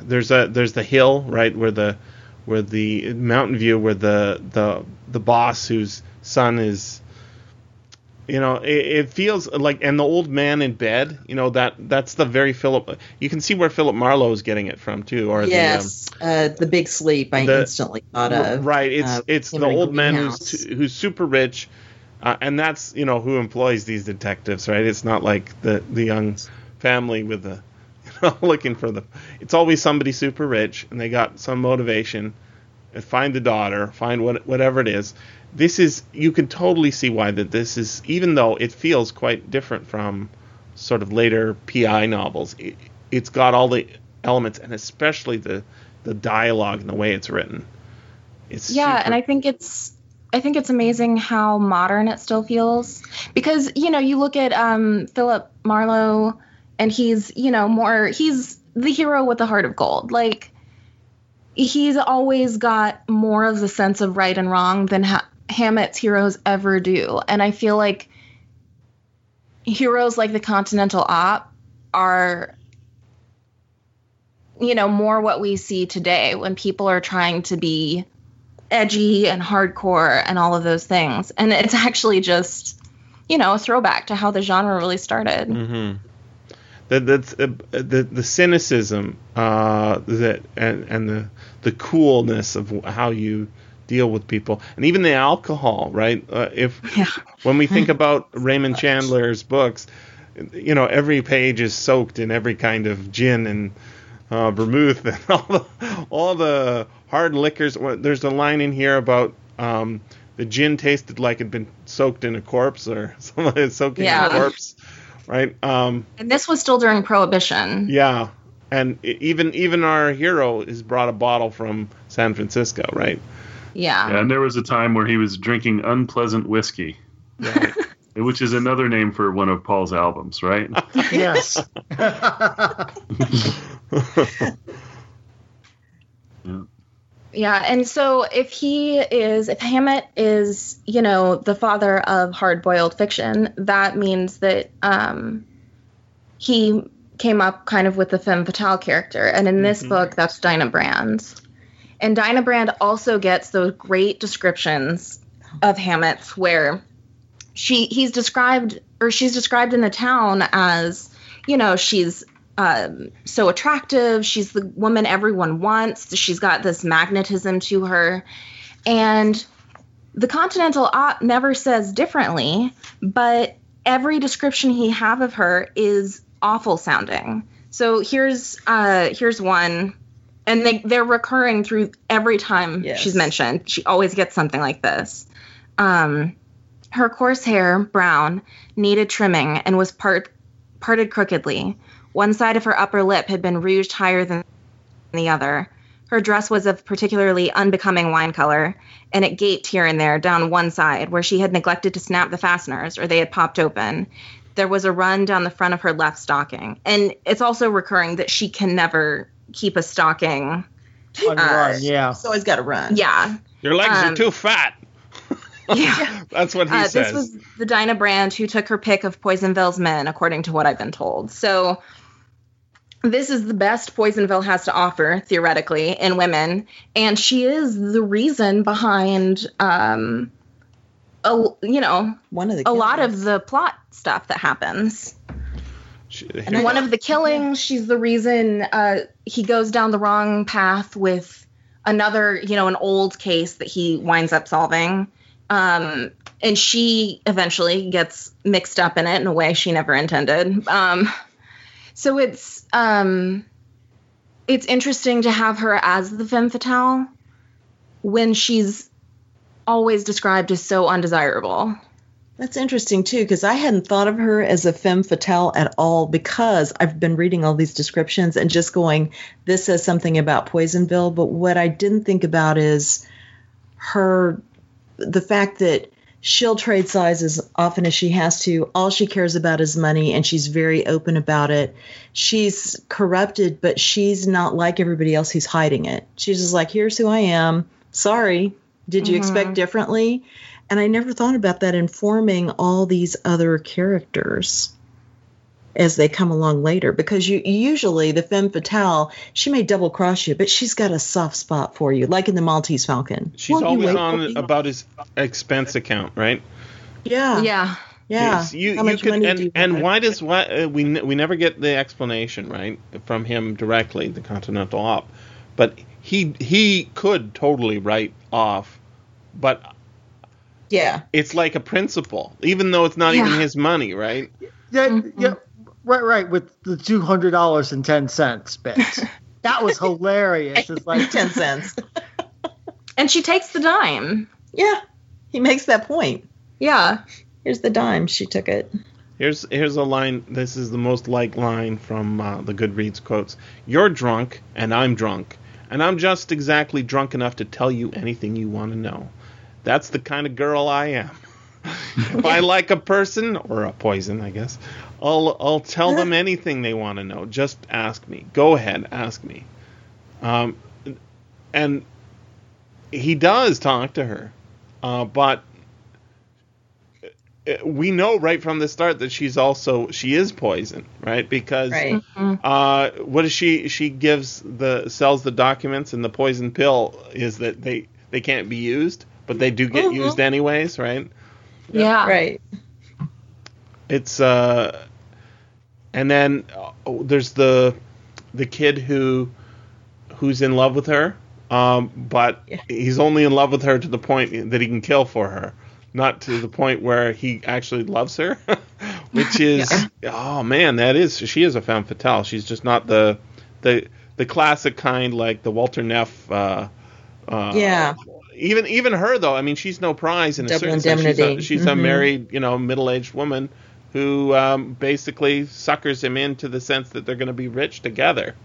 there's a there's the hill right where the where the mountain view where the the the boss whose son is you know it, it feels like and the old man in bed you know that that's the very Philip you can see where Philip Marlowe is getting it from too or Yes. uh, the big sleep. I the- instantly thought of. right it's uh, it's him the old man who's who's super rich uh, and that's you know who employs these detectives right it's not like the the young family with the looking for the it's always somebody super rich and they got some motivation find the daughter find what whatever it is. This is you can totally see why that this is even though it feels quite different from sort of later pi novels it, it's got all the elements and especially the the dialogue and the way it's written. It's yeah super- and i think it's i think it's amazing how modern it still feels. Because you know you look at um philip marlowe and he's you know more he's the hero with the heart of gold. Like he's always got more of the sense of right and wrong than ha- hammett's heroes ever do. And i feel like heroes like the continental op are you know more what we see today when people are trying to be edgy and hardcore and all of those things. And it's actually just you know a throwback to how the genre really started. Mm-hmm. The, the, uh, the the cynicism uh, that and, and the the coolness of how you deal with people. And even the alcohol right? Uh, if Yeah. when we think about Raymond Chandler's books you know every page is soaked in every kind of gin and uh, vermouth and all the all the hard liquors. There's a line in here about um, the gin tasted like it'd been soaked in a corpse or somebody soaking in Yeah. a corpse right um, and this was still during prohibition yeah, and even even our hero has brought a bottle from San Francisco, right? yeah, Yeah, and there was a time where he was drinking unpleasant whiskey, Right. which is another name for one of Paul's albums, right? yes. Yeah, and so if he is, if Hammett is, you know, the father of hard-boiled fiction, that means that um, he came up kind of with the femme fatale character, and in this Mhm. book, that's Dinah Brand. And Dinah Brand also gets those great descriptions of Hammett's where she he's described or she's described in the town as, you know, she's um, so attractive. She's the woman everyone wants. She's got this magnetism to her. And the Continental Op never says differently, but every description he have of her is awful sounding. So here's uh, here's one, and they they're recurring through every time Yes. she's mentioned. She always gets something like this. Um, her coarse hair, brown, needed trimming and was part parted crookedly. One side of her upper lip had been rouged higher than the other. Her dress was of particularly unbecoming wine color, and it gaped here and there down one side where she had neglected to snap the fasteners or they had popped open. There was a run down the front of her left stocking. And it's also recurring that she can never keep a stocking. On the Uh, run, yeah. It's always got to run. Yeah. Your legs are Um, too fat. Yeah. That's what he Uh, says. this was the Dinah Brand who took her pick of Poisonville's men, according to what I've been told. So, this is the best Poisonville has to offer, theoretically, in women. And she is the reason behind, um, a, you know, One of the a lot of the plot stuff that happens. She- And One of the killings, she's the reason uh, he goes down the wrong path with another, you know, an old case that he winds up solving. Um, and she eventually gets mixed up in it in a way she never intended. Um, so it's um, it's interesting to have her as the femme fatale when she's always described as so undesirable. That's interesting too, because I hadn't thought of her as a femme fatale at all because I've been reading all these descriptions and just going, this says something about Poisonville. But what I didn't think about is her, the fact that she'll trade sides as often as she has to. All she cares about is money and she's very open about it. She's corrupted, but she's not like everybody else who's hiding it. She's just like, here's who I am. Sorry. Did you Mhm. expect differently? And I never thought about that informing all these other characters as they come along later because you usually the femme fatale she may double cross you but she's got a soft spot for you like in the maltese falcon She's Won't always on about his expense account, right? yeah Yeah. yeah Yes, you, How you much could, money do and, you and have? why does why uh, we we never get the explanation right from him directly, the Continental Op, but he he could totally write off, but yeah it's like a principle, even though it's not even his money, right? Yeah, Mhm. yeah, right, right. With the two hundred dollars and ten cents bit, that was hilarious. It's like 10 cents And she takes the dime. yeah he makes that point Yeah. here's the dime she took it Here's here's a line. This is the most like line from uh, the Goodreads quotes. You're drunk and I'm drunk, and I'm just exactly drunk enough to tell you anything you want to know. That's the kind of girl I am. if I like a person or a poison, I guess, I'll I'll tell them anything they want to know. Just ask me. Go ahead, ask me. Um, and he does talk to her, uh, but uh, we know right from the start that she's also she is poison, right? Because right uh, what is she? She gives the sells the documents, and the poison pill is that they they can't be used, but they do get Mhm. used anyways, right? Yeah. right It's uh, and then uh, there's the the kid who who's in love with her, um, but Yeah. he's only in love with her to the point that he can kill for her, not to the point where he actually loves her, which is oh man, that is she is a femme fatale. She's just not the the the classic kind like the Walter Neff. Uh, uh, Yeah. Even even her though, I mean, she's no prize in a Double certain sense. She's, a, she's a Mhm. married, you know, middle-aged woman who um, basically suckers him into the sense that they're going to be rich together,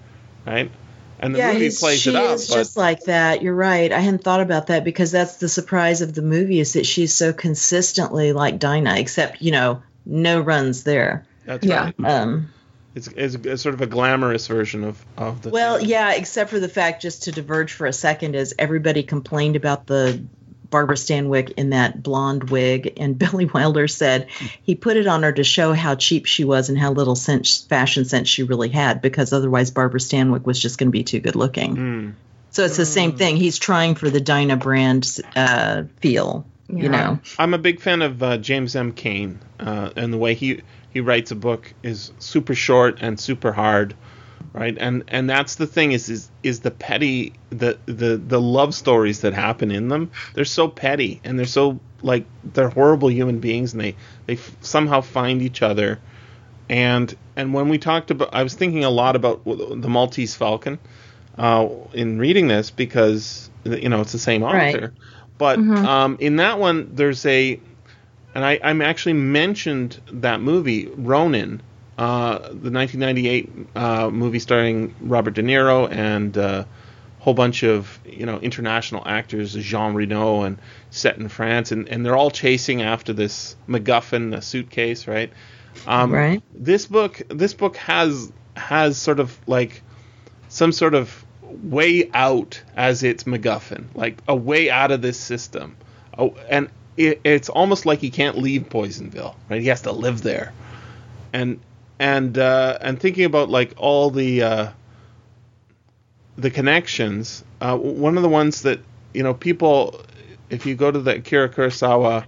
right? And the yeah, movie plays she it up, is but just like that. You're right. I hadn't thought about that because that's the surprise of the movie is that she's so consistently like Dinah, except you know, no runs there. that's Yeah. right. Um, It's, it's, a, sort of a glamorous version of of the. Well, thing. yeah, except for the fact, just to diverge for a second, is everybody complained about the Barbara Stanwyck in that blonde wig, and Billy Wilder said he put it on her to show how cheap she was and how little sense, fashion sense she really had, because otherwise Barbara Stanwyck was just going to be too good looking. Mm. So it's the same thing. He's trying for the Dinah Brand uh, feel, you know. I'm a big fan of uh, James M. Cain, uh, and the way he he writes a book is super short and super hard, right? And and that's the thing is is is the petty the the the love stories that happen in them. They're so petty and they're so like they're horrible human beings, and they they f- somehow find each other. And and when we talked about, I was thinking a lot about the Maltese Falcon uh, in reading this because you know it's the same author. Right. But um, in that one, there's a, and I, I'm actually mentioned that movie Ronin, uh, the 1998 uh, movie starring Robert De Niro and a whole bunch of you know international actors, Jean Reno, and set in France, and, and they're all chasing after this MacGuffin, a suitcase, right? Um, Right. This book, this book has has sort of like some sort of way out as its MacGuffin, like a way out of this system. Oh, and it, it's almost like he can't leave Poisonville, right? He has to live there. And and uh, and thinking about like all the uh, the connections, uh, one of the ones that you know people, if you go to the Akira Kurosawa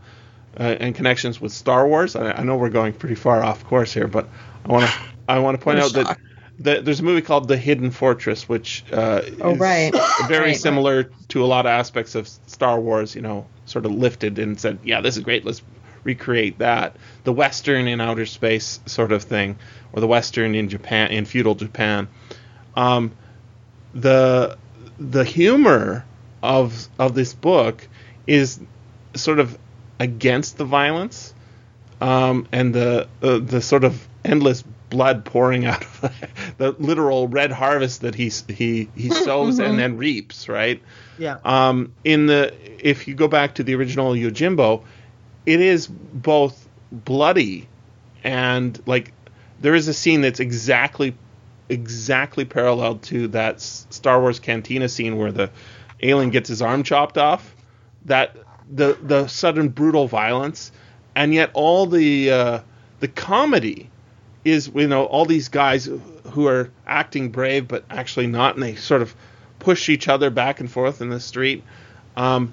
uh, and connections with Star Wars, I, I know we're going pretty far off course here, but I want to I want to point out that shock. there's a movie called The Hidden Fortress, which uh, Oh, is right. very Right. similar to a lot of aspects of Star Wars. You know, sort of lifted and said, "Yeah, this is great. Let's recreate that." The Western in outer space sort of thing, or the Western in Japan, in feudal Japan. Um, the the humor of of this book is sort of against the violence um, and the uh, the sort of endless blood pouring out of the literal red harvest that he he he sows and then reaps, right? Yeah. Um, in the if you go back to the original Yojimbo, it is both bloody and like there is a scene that's exactly exactly parallel to that Star Wars cantina scene where the alien gets his arm chopped off. That the the sudden brutal violence, and yet all the uh, the comedy is you know all these guys who are acting brave but actually not, and they sort of push each other back and forth in the street. Um,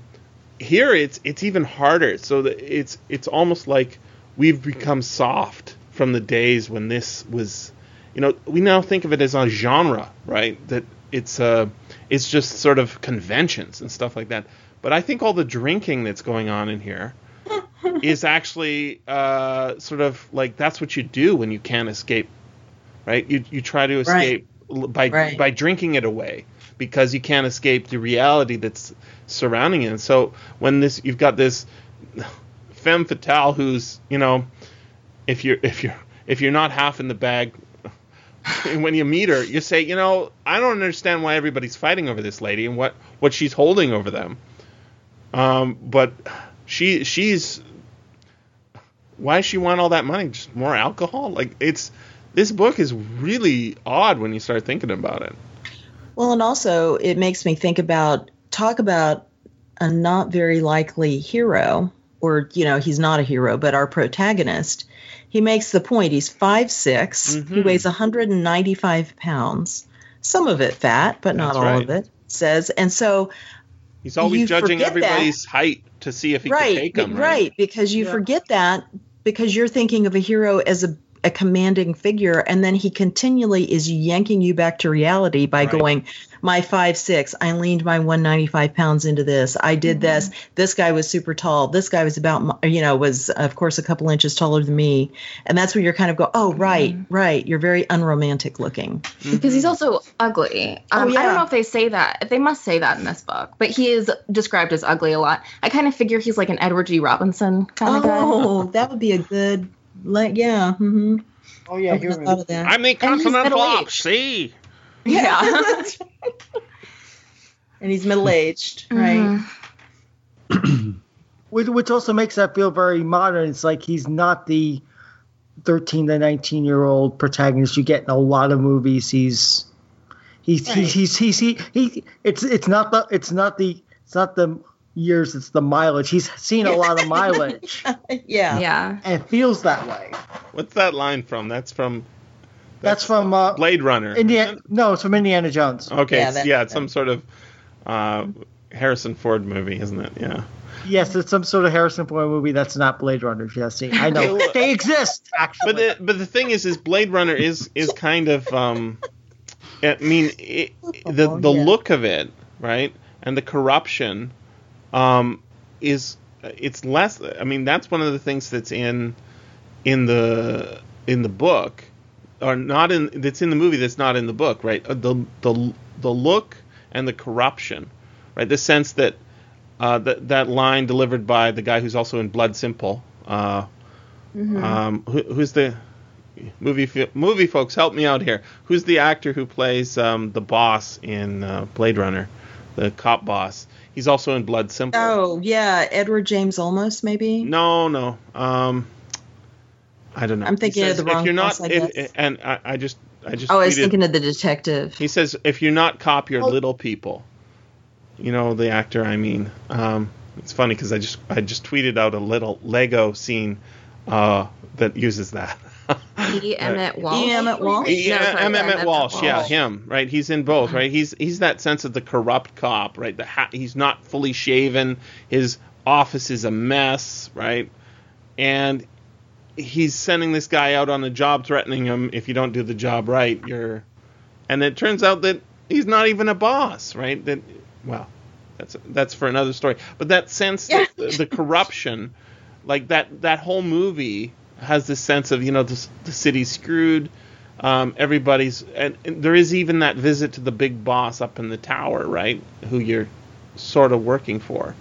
here it's it's even harder. So that it's it's almost like we've become soft from the days when this was, you know, we now think of it as a genre, right? That it's uh it's just sort of conventions and stuff like that. But I think all the drinking that's going on in here is actually uh, sort of like that's what you do when you can't escape, right? You you try to escape l by Right. by drinking it away because you can't escape the reality that's surrounding it. So when this you've got this femme fatale who's you know if you're if you're if you're not half in the bag when you meet her you say you know i don't understand why everybody's fighting over this lady and what what she's holding over them. Um but she she's why does she want all that money? Just more alcohol? Like it's this book is really odd when you start thinking about it Well, and also it makes me think about talk about a not very likely hero, or you know, he's not a hero, but our protagonist. He makes the point. He's five six. He Mhm. weighs 195 pounds. Some of it fat, but not That's all right. of it. Says, and so he's always judging forget that. everybody's height to see if he right, can take them right, because you Yeah. forget that because you're thinking of a hero as a, a commanding figure, and then he continually is yanking you back to reality by Right. going, "My five six, I leaned my 195 pounds into this. I did Mm-hmm. this. This guy was super tall. This guy was about, you know, was of course a couple inches taller than me." And that's where you're kind of go, "Oh, right, Mm-hmm. right. You're very unromantic looking." because he's also ugly. Um, Oh, I don't know if they say that. They must say that in this book, but he is described as ugly a lot. I kind of figure he's like an Edward G. Robinson kind of guy. Oh, that would be a good, like, yeah. Mm-hmm. Oh yeah, I here thought of that. i'm the continental middle-aged. see Yeah. and he's middle aged, right? Mhm. which, which also makes that feel very modern. It's like he's not the 13 to 19 year old protagonist you get in a lot of movies. He's he's Right. he's, he's he's he, he it's it's not the it's not the it's not the years it's the mileage. He's seen a lot of mileage yeah. Yeah. and feels that way. What's that line from? That's from That's from uh, Blade Runner. Indiana. No, it's from Indiana Jones. Okay, Yeah, yeah, that- yeah it's some sort of uh, Harrison Ford movie, isn't it? Yeah. Yes, it's some sort of Harrison Ford movie that's not Blade Runner, Jesse. I know they exist actually. But the but the thing is, is Blade Runner is is kind of um, I mean it, the Oh, the yeah. look of it, right, and the corruption, um, is it's less. I mean that's one of the things that's in in the in the book, or not in that's in the movie that's not in the book, right? Uh, The the the look and the corruption, right? The sense that uh, that that line delivered by the guy who's also in Blood Simple. Uh, um, who, who's the movie movie folks? Help me out here. Who's the actor who plays um, the boss in uh, Blade Runner, the cop boss? He's also in Blood Simple. Oh yeah, Edward James Olmos maybe. No, no. Um, I don't know. I'm He thinking of the wrong If you're not, boss, I if, guess. and I, I just, I just. Oh, I was thinking of the detective. He says, "If you're not cop, you're Oh. little people." You know the actor. I mean, um, it's funny because I just I just tweeted out a little Lego scene uh, that uses that. E. Emmet uh, Walsh. E. Emmet Walsh? Yeah, No, sorry, M. Emmet Emmet Walsh, yeah, Walsh. him, right? He's in both, uh-huh. right? He's he's that sense of the corrupt cop, right? The ha- he's not fully shaven. His office is a mess, right? And he's sending this guy out on a job, threatening him if you don't do the job right, you're. And it turns out that he's not even a boss, right? That well, that's that's for another story. But that sense, that the, the corruption, like that that whole movie has this sense of you know the, the city's screwed. Um, everybody's and, and there is even that visit to the big boss up in the tower, right? Who you're sort of working for.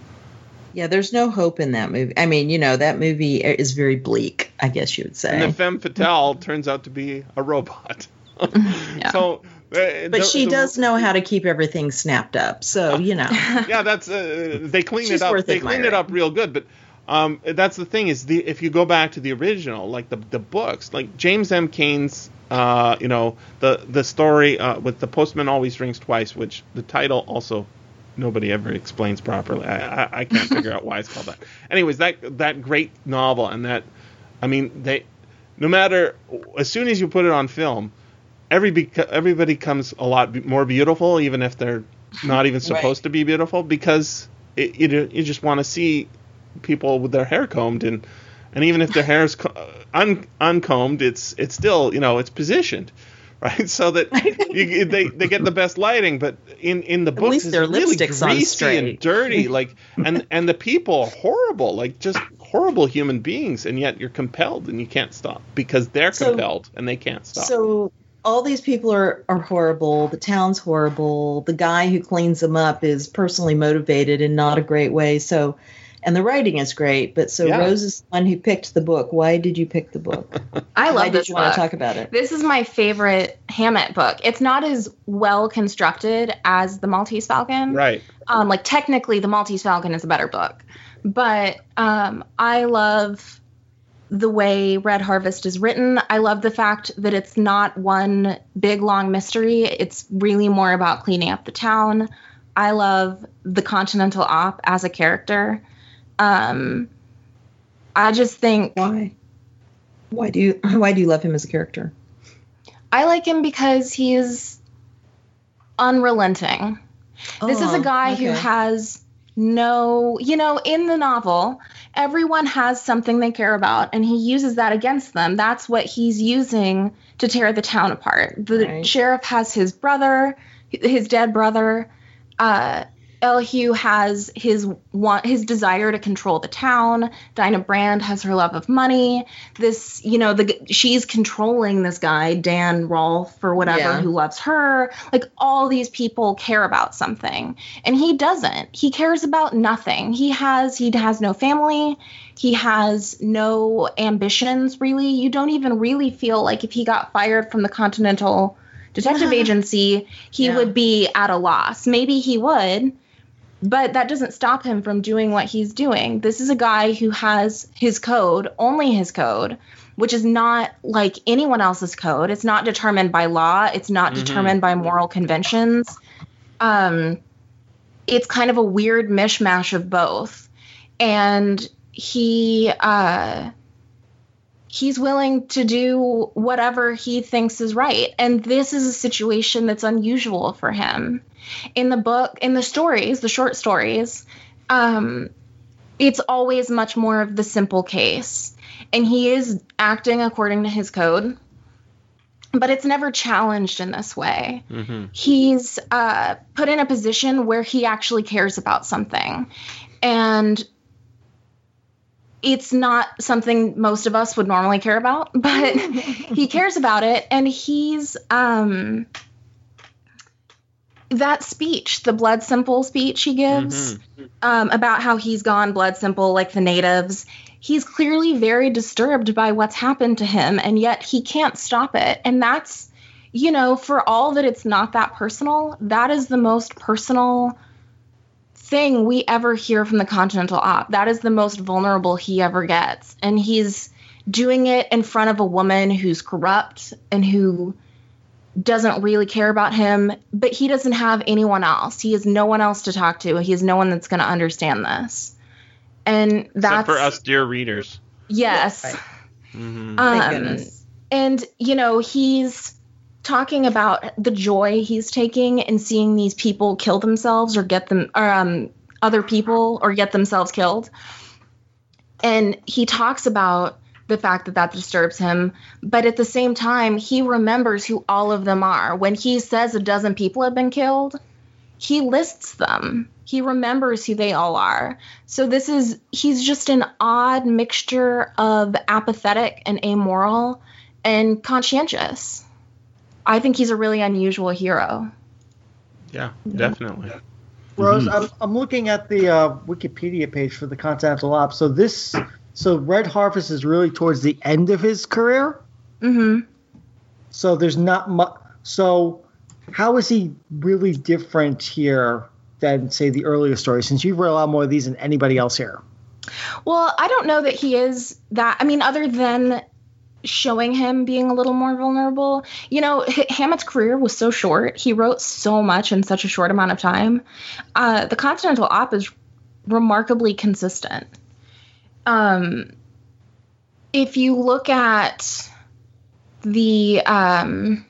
Yeah, there's no hope in that movie. I mean, you know, that movie is very bleak, I guess you would say. And the femme fatale turns out to be a robot. yeah. So, uh, but the- she the- does know how to keep everything snapped up. So, you know. yeah, that's uh, they clean it up. They clean it up real good. But um, that's the thing is the if you go back to the original, like the the books, like James M. Cain's, uh, you know, the the story uh, with the postman always rings twice, which the title also nobody ever explains properly. I, I, I can't figure out why it's called that. Anyways, that that great novel and that, I mean, they, no matter as soon as you put it on film, every everybody comes a lot more beautiful, even if they're not even supposed to be beautiful, because it, you you just want to see people with their hair combed and and even if their hair is uh, un, uncombed, it's it's still you know it's positioned. Right, so that you, they they get the best lighting, but in in the books their really greasy and dirty, like and and the people are horrible, like just horrible human beings, and yet you're compelled and you can't stop because they're So- compelled and they can't stop. So all these people are, are horrible. The town's horrible. The guy who cleans them up is personally motivated in not a great way. So, and the writing is great. But so Yeah. Rose is the one who picked the book. Why did you pick the book? I Why love did this you book. want to talk about it? This is my favorite Hammett book. It's not as well constructed as the Maltese Falcon. right. Um, like technically, the Maltese Falcon is a better book, but um, I love the way Red Harvest is written. I love the fact that it's not one big long mystery. It's really more about cleaning up the town. I love the Continental Op as a character. Um, I just think Why? Why do you why do you love him as a character? I like him because he's unrelenting. This is a Oh, guy who has no, you know, in the novel, everyone has something they care about, and he uses that against them. That's what he's using to tear the town apart. The Right. sheriff has his brother, his dead brother. Uh, Elihu has his want, his desire to control the town. Dinah Brand has her love of money. This, you know, the she's controlling this guy Dan Rolff or whatever Yeah. who loves her. Like all these people care about something, and he doesn't. He cares about nothing. He has he has no family. He has no ambitions really. You don't even really feel like if he got fired from the Continental Detective Agency, he Yeah. would be at a loss. Maybe he would, but that doesn't stop him from doing what he's doing. This is a guy who has his code, only his code, which is not like anyone else's code. It's not determined by law, it's not Mhm. determined by moral conventions. Um, it's kind of a weird mishmash of both. And he uh, he's willing to do whatever he thinks is right. And this is a situation that's unusual for him. In the book, in the stories, the short stories, um, it's always much more of the simple case. And he is acting according to his code, but it's never challenged in this way. hmm He's uh, put in a position where he actually cares about something. And it's not something most of us would normally care about, but he cares about it. And he's, um, that speech, the blood simple speech he gives um, about how he's gone blood simple like the natives, he's clearly very disturbed by what's happened to him, and yet he can't stop it. And that's, you know, for all that it's not that personal, that is the most personal thing we ever hear from the Continental Op. That is the most vulnerable he ever gets. And he's doing it in front of a woman who's corrupt and who doesn't really care about him, but he doesn't have anyone else. He has no one else to talk to. He has no one that's going to understand this. And that's Except for us dear readers. Yes. Right. hmm Thank Um, goodness. and you know he's talking about the joy he's taking in seeing these people kill themselves or get them or um other people or get themselves killed and he talks about the fact that that disturbs him but at the same time he remembers who all of them are when he says a dozen people have been killed he lists them he remembers who they all are so this is he's just an odd mixture of apathetic and amoral and conscientious. I think he's a really unusual hero. Yeah, definitely. Rose, I'm, I'm looking at the uh, Wikipedia page for the Continental Op. So this, so Red Harvest is really towards the end of his career. Mm-hmm. So there's not much. So how is he really different here than say the earlier stories? Since you've read a lot more of these than anybody else here. Well, I don't know that he is that. I mean, other than showing him being a little more vulnerable, you know, H- Hammett's career was so short. He wrote so much in such a short amount of time. Uh, the Continental Op is remarkably consistent. Um, if you look at the um,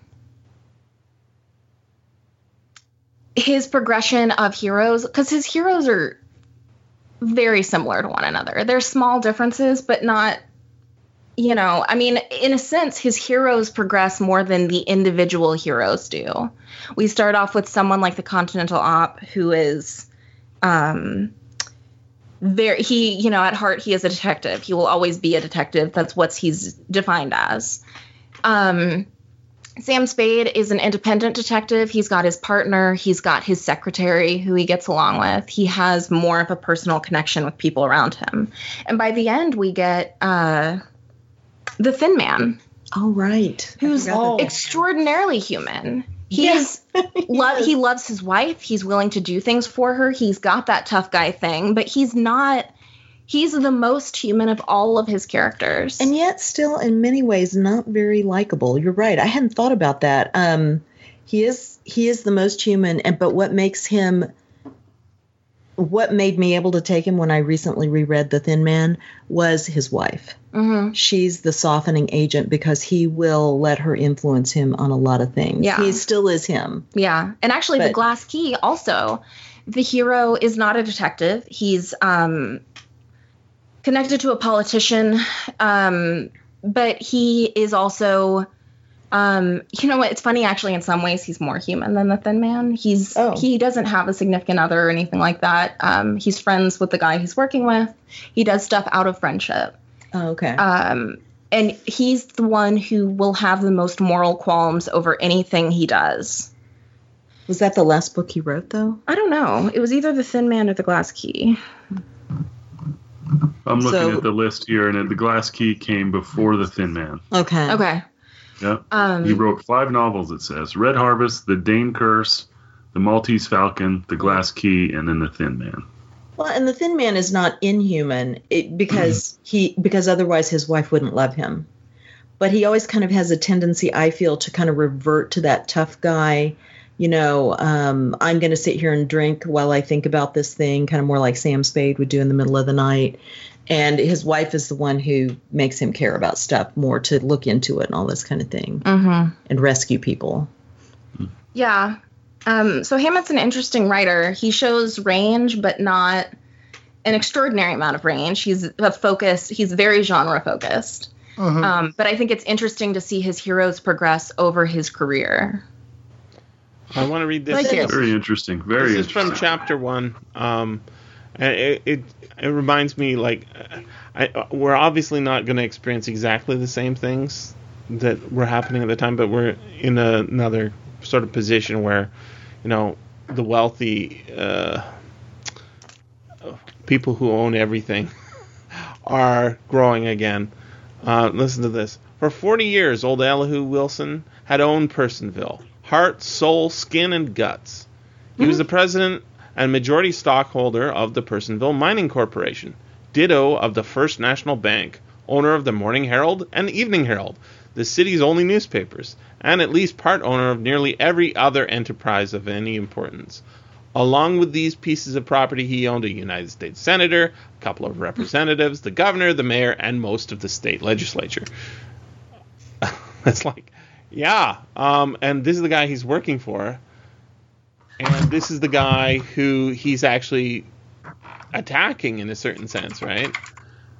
his progression of heroes, because his heroes are very similar to one another. There's small differences, but not, you know, I mean, in a sense, his heroes progress more than the individual heroes do. We start off with someone like the Continental Op, who is, um, very he you know at heart he is a detective he will always be a detective that's what he's defined as um Sam Spade is an independent detective. He's got his partner, he's got his secretary who he gets along with. He has more of a personal connection with people around him. And by the end, we get uh, the Thin Man, All right. I who's extraordinarily human. He's lo- Yes. he loves his wife. He's willing to do things for her. He's got that tough guy thing, but he's not. He's the most human of all of his characters. and yet still in many ways not very likable you're right i hadn't thought about that um he is he is the most human and but what makes him what made me able to take him when i recently reread the thin man was his wife Mhm. she's the softening agent because he will let her influence him on a lot of things Yeah. he still is him Yeah, and actually, the glass key also. The hero is not a detective. He's um, connected to a politician, um, but he is also. Um, you know what? It's funny actually. In some ways, he's more human than the Thin Man. He's Oh. he doesn't have a significant other or anything like that. Um, he's friends with the guy he's working with. He does stuff out of friendship. oh, okay Um, and he's the one who will have the most moral qualms over anything he does. was that the last book he wrote though I don't know. It was either the Thin Man or the Glass Key. I'm looking So- at the list here, and the Glass Key came before the Thin Man. okay Okay. Yeah. Um, He wrote five novels, it says Red Harvest, The Dain Curse, the Maltese Falcon, the Glass Key, and then the Thin Man. Well, and the Thin Man is not inhuman it, because he because otherwise his wife wouldn't love him. But he always kind of has a tendency, I feel, to kind of revert to that tough guy. You know, um, I'm going to sit here and drink while I think about this thing, kind of more like Sam Spade would do in the middle of the night. And his wife is the one who makes him care about stuff more to look into it and all this kind of thing Mm-hmm. and rescue people. Yeah. Um, so Hammett's an interesting writer. He shows range, but not an extraordinary amount of range. He's a focus. He's very genre focused. Mhm. Um, but I think it's interesting to see his heroes progress over his career. I want to read this. Thank you. Very interesting. Very this is from chapter one. Um, it, it it reminds me like I, we're obviously not going to experience exactly the same things that were happening at the time, but we're in a, another sort of position where you know the wealthy uh, people who own everything are growing again. Uh, listen to this. For 40 years, old Elihu Wilson had owned Personville heart, soul, skin, and guts. He was the mm-hmm. president and majority stockholder of the Personville Mining Corporation, ditto of the First National Bank, owner of the Morning Herald and Evening Herald, the city's only newspapers, and at least part owner of nearly every other enterprise of any importance. Along with these pieces of property, he owned a United States senator, a couple of representatives, the governor, the mayor, and most of the state legislature. It's like, yeah, um, and this is the guy he's working for, and this is the guy who he's actually attacking in a certain sense, right?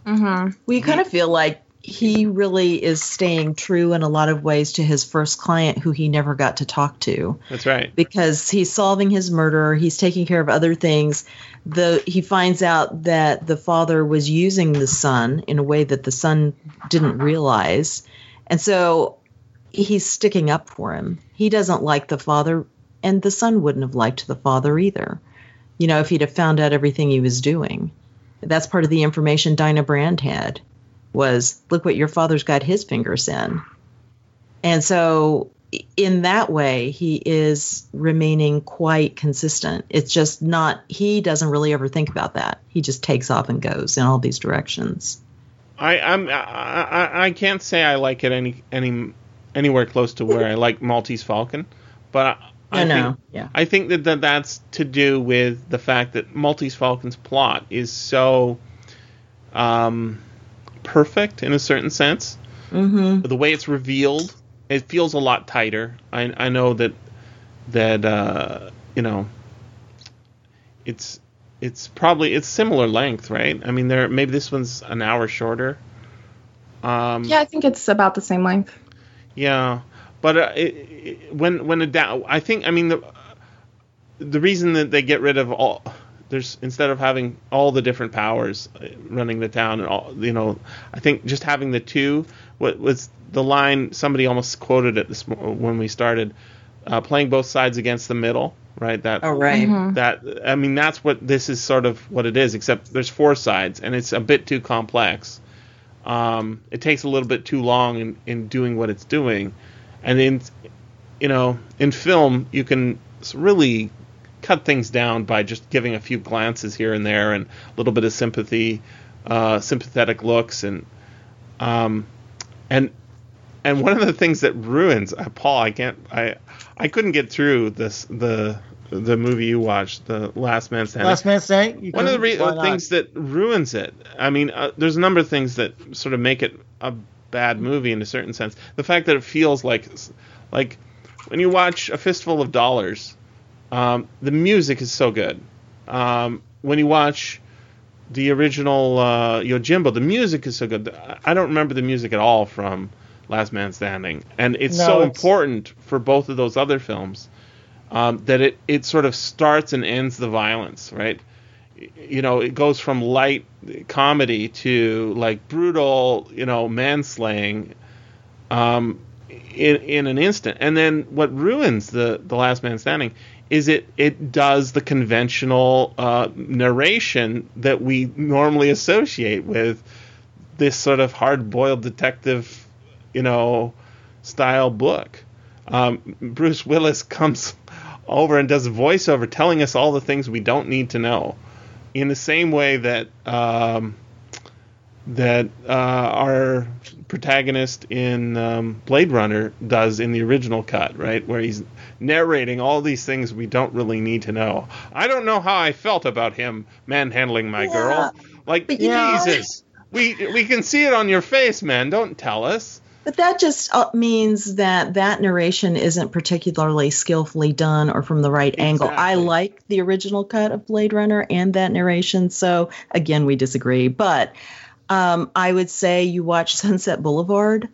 Mm-hmm. We kind of feel like he really is staying true in a lot of ways to his first client who he never got to talk to That's right. because he's solving his murder, he's taking care of other things. The he finds out that the father was using the son in a way that the son didn't realize. And so he's sticking up for him. He doesn't like the father and the son wouldn't have liked the father either. You know, if he'd have found out everything he was doing. That's part of the information Dinah Brand had was look what your father's got his fingers in. And so in that way he is remaining quite consistent. It's just not he doesn't really ever think about that. He just takes off and goes in all these directions. I I'm I, I, I can't say I like it any any anywhere close to where I like Maltese Falcon, but I, I I know. think Yeah. I think that, that that's to do with the fact that Maltese Falcon's plot is so um, perfect in a certain sense. Mhm. The way it's revealed, it feels a lot tighter. I, I know that that uh, you know it's it's probably it's similar length, right? I mean, there maybe this one's an hour shorter. Um, Yeah, I think it's about the same length. Yeah, but uh, it, it, when when a down, I think I mean the the reason that they get rid of all there's instead of having all the different powers uh, running the town and all you know I think just having the two what was the line somebody almost quoted it this when we started uh, playing both sides against the middle right that Oh right. Mhm. that I mean that's what this is sort of what it is except there's four sides and it's a bit too complex um, it takes a little bit too long in, in doing what it's doing. And in you know in film you can really cut things down by just giving a few glances here and there and a little bit of sympathy uh, sympathetic looks and um, and and one of the things that ruins uh, Paul I can't I I couldn't get through this the the movie you watched the Last Man Standing Last man Standing. one of the re- things that ruins it. I mean, uh, there's a number of things that sort of make it a bad movie in a certain sense. The fact that it feels like, like when you watch A Fistful of Dollars, um, the music is so good. Um, when you watch the original uh, Yojimbo, the music is so good. I- I don't remember the music at all from Last Man Standing, and it's No, so it's- important for both of those other films um, that it, it sort of starts and ends the violence, right? You know, it goes from light comedy to like brutal, you know, manslaying um, in in an instant. And then what ruins the the Last Man Standing is it it does the conventional uh, narration that we normally associate with this sort of hard boiled detective, you know, style book. Um, Bruce Willis comes over and does a voiceover telling us all the things we don't need to know, in the same way that um, that uh, our protagonist in um, Blade Runner does in the original cut, right, where he's narrating all these things we don't really need to know. I don't know how I felt about him manhandling my Yeah. girl. Like But you know- Jesus, we we can see it on your face, man. Don't tell us. But that just uh, means that that narration isn't particularly skillfully done or from the right angle. I like the original cut of Blade Runner and that narration. So again, we disagree. But um, I would say you watch Sunset Boulevard,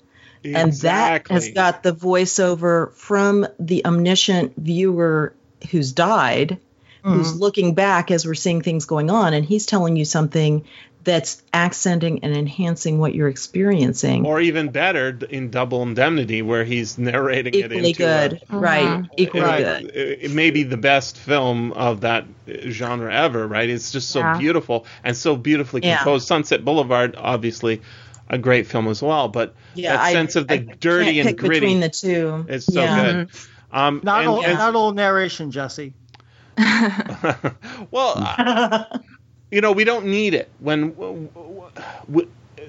and that has got the voiceover from the omniscient viewer who's died, who's looking back as we're seeing things going on, and he's telling you something that's accenting and enhancing what you're experiencing. or even better in Double Indemnity, where he's narrating it equally into a- good, right? Equally Right. good. It it may be the best film of that genre ever, right? It's just so Yeah. beautiful and so beautifully Yeah. composed. Sunset Boulevard, obviously, a great film as well, but Yeah, that I- sense of the I dirty can't and pick gritty between the two. is so Yeah. good. Um, Not and- all, and- not all narration, Jesse. well, uh, you know, we don't need it. When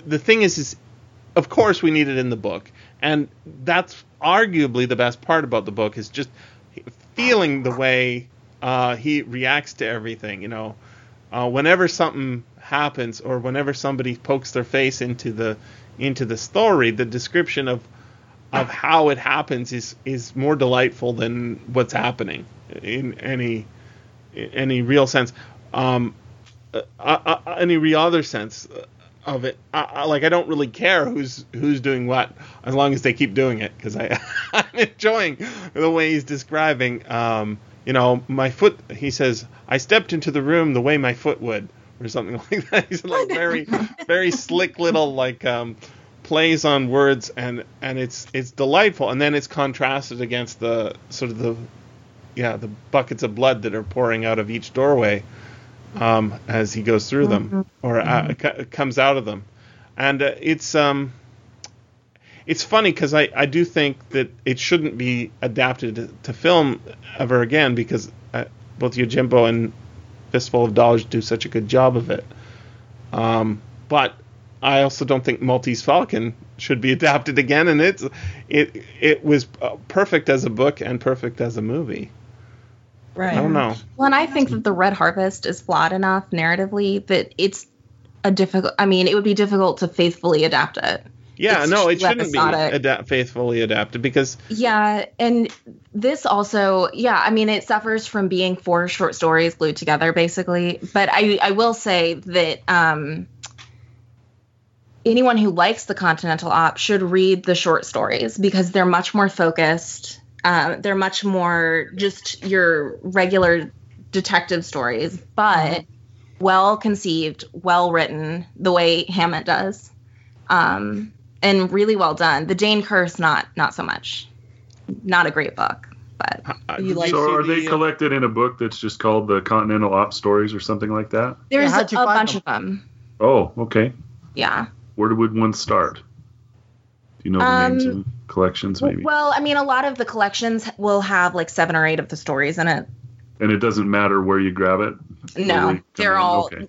the thing is, is of course we need it in the book, and that's arguably the best part about the book is just feeling the way uh, he reacts to everything. You know, uh, whenever something happens or whenever somebody pokes their face into the into the story, the description of of how it happens is is more delightful than what's happening in any in any real sense. Um, uh, uh, uh, any real other sense of it. I, I, like I don't really care who's who's doing what as long as they keep doing it because I I'm enjoying the way he's describing. Um, you know, my foot. He says I stepped into the room the way my foot would, or something like that. He's like very very slick little like um, plays on words, and and it's it's delightful. And then it's contrasted against the sort of the yeah the buckets of blood that are pouring out of each doorway um, as he goes through them or uh, c- comes out of them, and uh, it's um, it's funny because I, I do think that it shouldn't be adapted to, to film ever again because uh, both Yojimbo and Fistful of Dollars do such a good job of it. Um, but I also don't think Maltese Falcon should be adapted again, and it's it it was uh, perfect as a book and perfect as a movie. Right. I don't know. Well, and I think that the Red Harvest is flawed enough narratively that it's a difficult. I mean, it would be difficult to faithfully adapt it. Yeah, It's no, it shouldn't be adapt- faithfully adapted because Yeah, and this also, yeah, I mean, it suffers from being four short stories glued together, basically. But I, I will say that um, anyone who likes the Continental Op should read the short stories because they're much more focused. Uh, they're much more just your regular detective stories, but well conceived, well written, the way Hammett does, um, and really well done. The Dain Curse, not not so much. Not a great book, but uh, You like- So are they collected in a book that's just called the Continental Op Stories or something like that? there's how'd a bunch them? of them. Oh, okay. Yeah. Where would one start? Do you know the Um, names and collections maybe? Well, I mean, a lot of the collections will have like seven or eight of the stories in it. and it doesn't matter where you grab it. No, they come they're in? all. okay.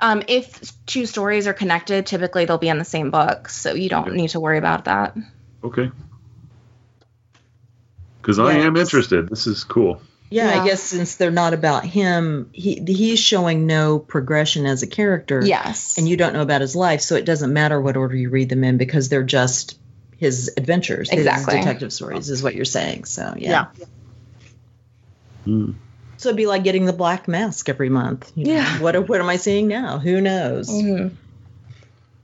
Um, if two stories are connected, typically they'll be in the same book, so you don't Okay. need to worry about that. Okay. Because I am interested. This is cool. Yeah, Yeah. I guess since they're not about him, he he's showing no progression as a character. Yes. And you don't know about his life, so it doesn't matter what order you read them in because they're just his adventures, Exactly. his detective stories, is what you're saying. So yeah. Yeah. Hmm. So it'd be like getting the black mask every month. you know. Yeah. What what am I seeing now? Who knows? Mhm.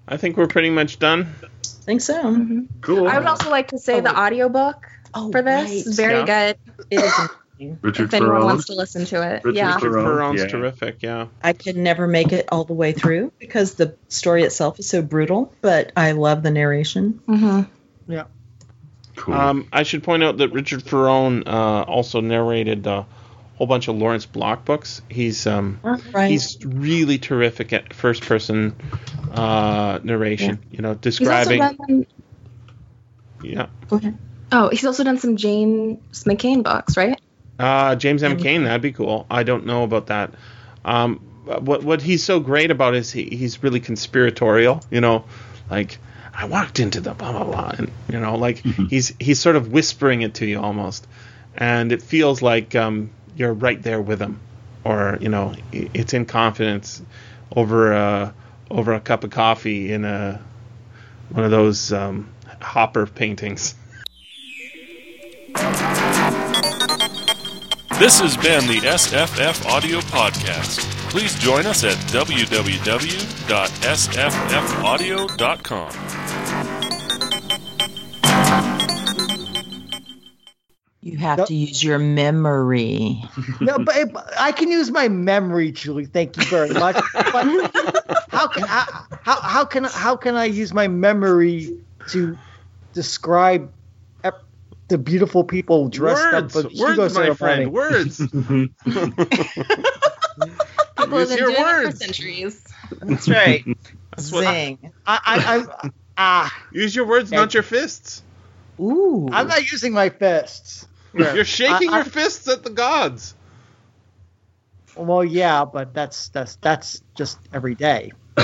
I think we're pretty much done. I think so. Mhm. Cool. I would also like to say Oh, the wait. audiobook Oh, for this right. is very Yeah. good. It is amazing. Richard if anyone Ferrone. wants to listen to it, Richard yeah. Ferrone. Ferrone's yeah. terrific, yeah. I could never make it all the way through because the story itself is so brutal, but I love the narration. Hmm Cool. Um, I should point out that Richard Ferrone uh, also narrated a whole bunch of Lawrence Block books. He's um, Right. he's really terrific at first person uh, narration. You know, He's also describing. done. Yeah, Oh, he's also done some James M. Cain books, right? Uh, James M. Cain, that'd be cool. I don't know about that. Um, what what he's so great about is he, he's really conspiratorial. You know, like I walked into the blah blah blah, and you know, like he's he's sort of whispering it to you almost, and it feels like um, you're right there with him, or you know, it's in confidence over a over a cup of coffee in a one of those um, Hopper paintings. This has been the SFF Audio Podcast. Please join us at www.sffaudio.com. You have Yep. to use your memory. no, but it, I can use my memory, Julie. Thank you very much. How can I, how how can how can I use my memory to describe the beautiful people dressed words, up for the Hugo words, my ceremony? friend, words. People have Use been your doing it for centuries. That's right. That's Zing. I, I, I ah, Use your words, not your fists. Ooh. I'm not using my fists. You're shaking I- I- your fists at the gods. Well, yeah, but that's that's that's just every day.